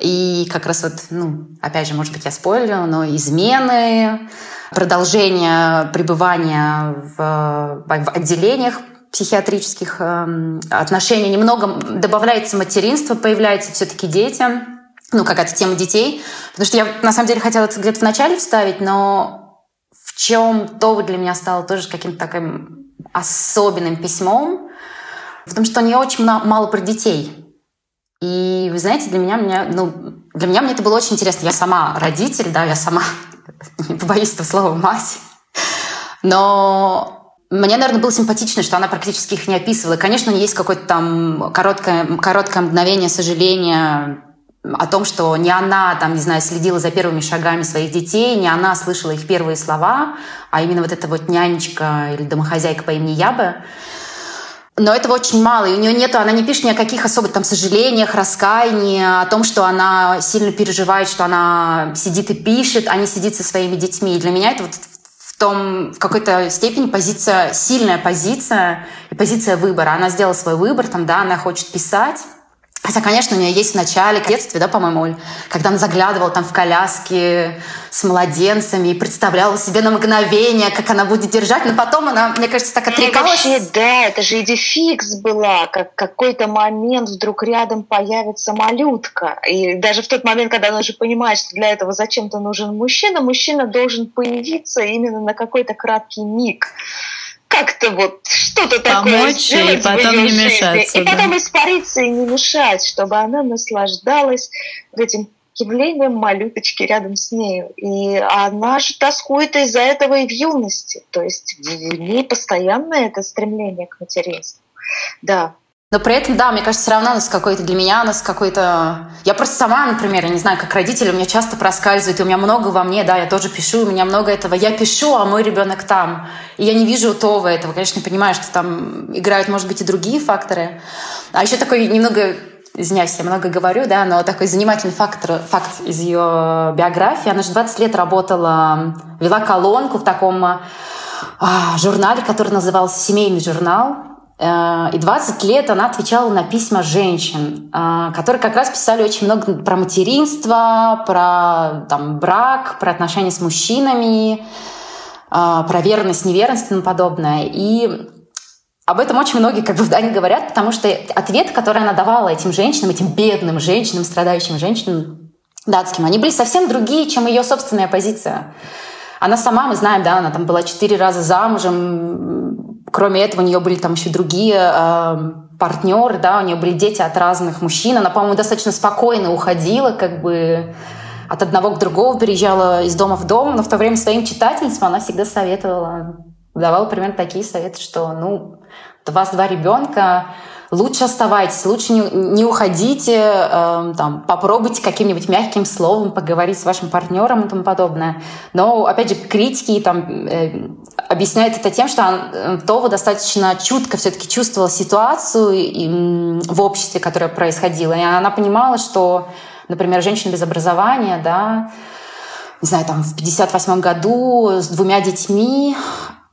И как раз вот, ну, опять же, может быть, я спойлерю, но измены, продолжение пребывания в, в отделениях психиатрических э, отношений, немного добавляется материнство, появляются все-таки дети ну, какая-то тема детей. Потому что я, на самом деле, хотела это где-то в начале вставить, но в чем то для меня стало тоже каким-то таким особенным письмом, потому что у нее очень мало про детей. И вы знаете, для меня, меня ну, для меня мне это было очень интересно. Я сама родитель, да, я сама, не побоюсь этого слова, мать. Но мне, наверное, было симпатично, что она практически их не описывала. Конечно, есть какое-то там короткое, короткое мгновение сожаления о том, что не она, там, не знаю, следила за первыми шагами своих детей, не она слышала их первые слова, а именно вот эта вот нянечка или домохозяйка по имени Ябе. Но этого очень мало, и у нее нету, она не пишет ни о каких особых там сожалениях, раскаянии, о том, что она сильно переживает, что она сидит и пишет, а не сидит со своими детьми. И для меня это вот в том, в какой-то степени позиция, сильная позиция и позиция выбора. Она сделала свой выбор, там, да, она хочет писать, Хотя, конечно, у нее есть в начале, в детстве, да, по-моему, когда она заглядывала там в коляски с младенцами и представляла себе на мгновение, как она будет держать, но потом она, мне кажется, так отрекалась. Вообще, да, это же идификс была, как какой-то момент вдруг рядом появится малютка. И даже в тот момент, когда она уже понимает, что для этого зачем-то нужен мужчина, мужчина должен появиться именно на какой-то краткий миг как-то вот что-то такое сделать и потом не жизни. мешаться. И да. потом испариться и не мешать, чтобы она наслаждалась этим явлением малюточки рядом с ней. И она же тоскует из-за этого и в юности. То есть в ней постоянно это стремление к материнству. Да, но при этом, да, мне кажется, все равно она с какой-то для меня, она с какой-то... Я просто сама, например, я не знаю, как родитель, у меня часто проскальзывает, и у меня много во мне, да, я тоже пишу, у меня много этого. Я пишу, а мой ребенок там. И я не вижу того этого. Конечно, понимаю, что там играют, может быть, и другие факторы. А еще такой немного извиняюсь, я много говорю, да, но такой занимательный фактор, факт из ее биографии. Она же 20 лет работала, вела колонку в таком а, журнале, который назывался «Семейный журнал». Э, и 20 лет она отвечала на письма женщин, э, которые как раз писали очень много про материнство, про там, брак, про отношения с мужчинами, э, про верность, неверность и тому подобное. И об этом очень многие как бы в Дании говорят, потому что ответы, которые она давала этим женщинам, этим бедным женщинам, страдающим женщинам датским, они были совсем другие, чем ее собственная позиция. Она сама, мы знаем, да, она там была четыре раза замужем, Кроме этого, у нее были там еще другие э, партнеры, да, у нее были дети от разных мужчин. Она, по-моему, достаточно спокойно уходила, как бы от одного к другому переезжала из дома в дом, но в то время своим читательницам она всегда советовала, давала примерно такие советы, что, ну, у вас два ребенка, лучше оставайтесь, лучше не, не уходите, э, там, попробуйте каким-нибудь мягким словом поговорить с вашим партнером и тому подобное. Но, опять же, критики там, э, объясняют это тем, что э, Това достаточно чутко все-таки чувствовала ситуацию и, в обществе, которое происходило. И она понимала, что, например, женщина без образования, да, не знаю, там в 58 году с двумя детьми,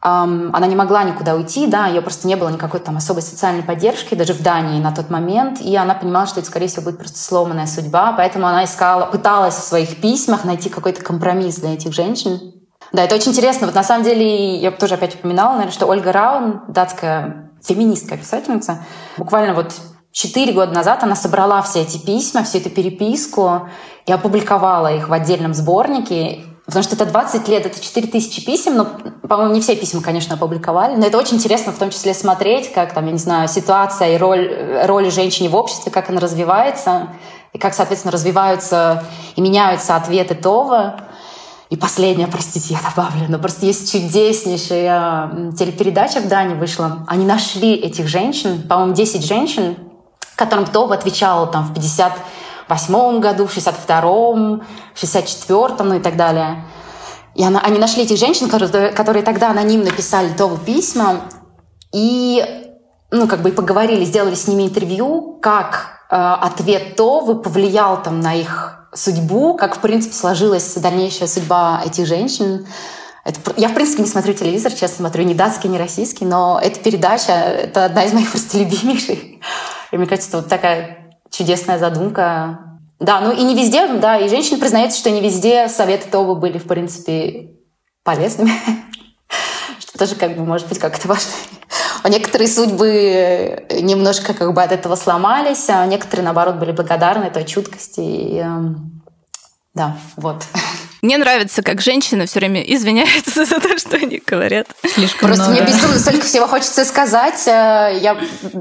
она не могла никуда уйти, да, ее просто не было никакой там особой социальной поддержки, даже в Дании на тот момент, и она понимала, что это, скорее всего, будет просто сломанная судьба, поэтому она искала, пыталась в своих письмах найти какой-то компромисс для этих женщин. Да, это очень интересно. Вот на самом деле, я тоже опять упоминала, наверное, что Ольга Раун, датская феминистская писательница, буквально вот четыре года назад она собрала все эти письма, всю эту переписку и опубликовала их в отдельном сборнике. Потому что это 20 лет, это 4 тысячи писем, но, по-моему, не все письма, конечно, опубликовали, но это очень интересно в том числе смотреть, как там, я не знаю, ситуация и роль, роль женщины в обществе, как она развивается, и как, соответственно, развиваются и меняются ответы Това. И последнее, простите, я добавлю, но просто есть чудеснейшая телепередача в Дании вышла. Они нашли этих женщин, по-моему, 10 женщин, которым Това отвечала там в 50 восьмом году, в 62-м, в 64-м, ну и так далее. И она, они нашли этих женщин, которые, которые тогда анонимно писали Тову письма, и ну, как бы и поговорили, сделали с ними интервью, как э, ответ Товы повлиял там на их судьбу, как, в принципе, сложилась дальнейшая судьба этих женщин. Это, я, в принципе, не смотрю телевизор, честно смотрю, ни датский, ни российский, но эта передача — это одна из моих просто любимейших. И мне кажется, вот такая чудесная задумка. Да, ну и не везде, да, и женщины признаются, что не везде советы Тобы были, в принципе, полезными. Что тоже, как бы, может быть, как-то важно. А некоторые судьбы немножко как бы от этого сломались, а некоторые, наоборот, были благодарны той чуткости. И, э, да, вот. Мне нравится, как женщины все время извиняются за то, что они говорят. Слишком Просто много. мне безумно столько всего хочется сказать. Э, я,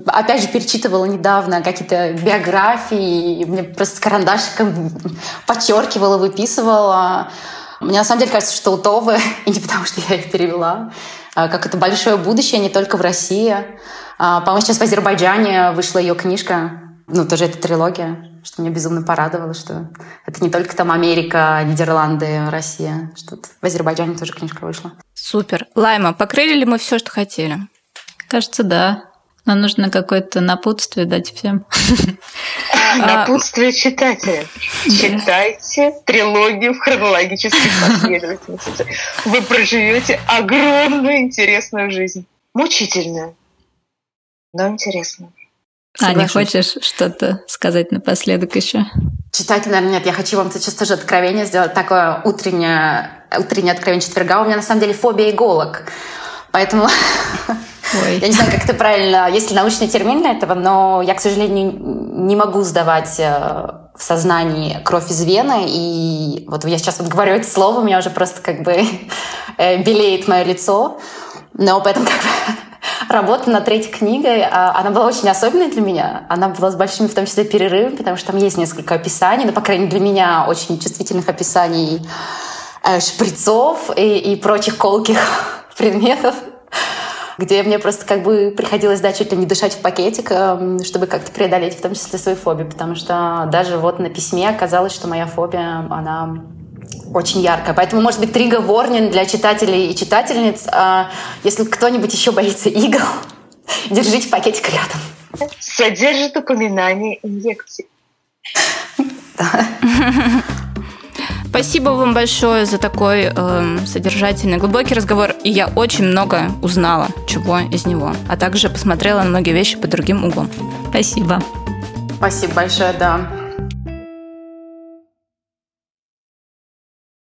опять же, перечитывала недавно какие-то биографии, мне просто карандашиком подчеркивала, выписывала. Мне на самом деле кажется, что у Товы, и не потому что я их перевела, а как это большое будущее не только в России. А, по-моему, сейчас в Азербайджане вышла ее книжка, ну, тоже это трилогия, что меня безумно порадовало, что это не только там Америка, Нидерланды, Россия, что в Азербайджане тоже книжка вышла. Супер. Лайма, покрыли ли мы все, что хотели? Кажется, да. Нам нужно какое-то напутствие дать всем. А, напутствие читателям. Читайте трилогию в хронологической последовательности. Вы проживете огромную интересную жизнь. Мучительную, но интересную. А, не хочешь что-то сказать напоследок еще? Читать, наверное, нет. Я хочу вам сейчас тоже откровение сделать. Такое утреннее, утреннее откровение четверга. У меня на самом деле фобия иголок. Поэтому Ой. Я не знаю, как это правильно, есть ли научный термин для этого, но я, к сожалению, не могу сдавать э, в сознании кровь из вены. И вот я сейчас вот говорю это слово, у меня уже просто как бы э, белеет мое лицо. Но поэтому как бы работа над третьей книгой, а, она была очень особенной для меня. Она была с большими, в том числе, перерывами, потому что там есть несколько описаний, но, по крайней мере, для меня очень чувствительных описаний э, шприцов и, и прочих колких предметов где мне просто как бы приходилось, да, чуть ли не дышать в пакетик, эм, чтобы как-то преодолеть в том числе свою фобию, потому что даже вот на письме оказалось, что моя фобия, она очень яркая. Поэтому, может быть, warning для читателей и читательниц. А если кто-нибудь еще боится игл, держите пакетик рядом. Содержит упоминание инъекций. Да. Спасибо вам большое за такой э, содержательный, глубокий разговор. И я очень много узнала, чего из него. А также посмотрела на многие вещи под другим углом. Спасибо. Спасибо большое, да.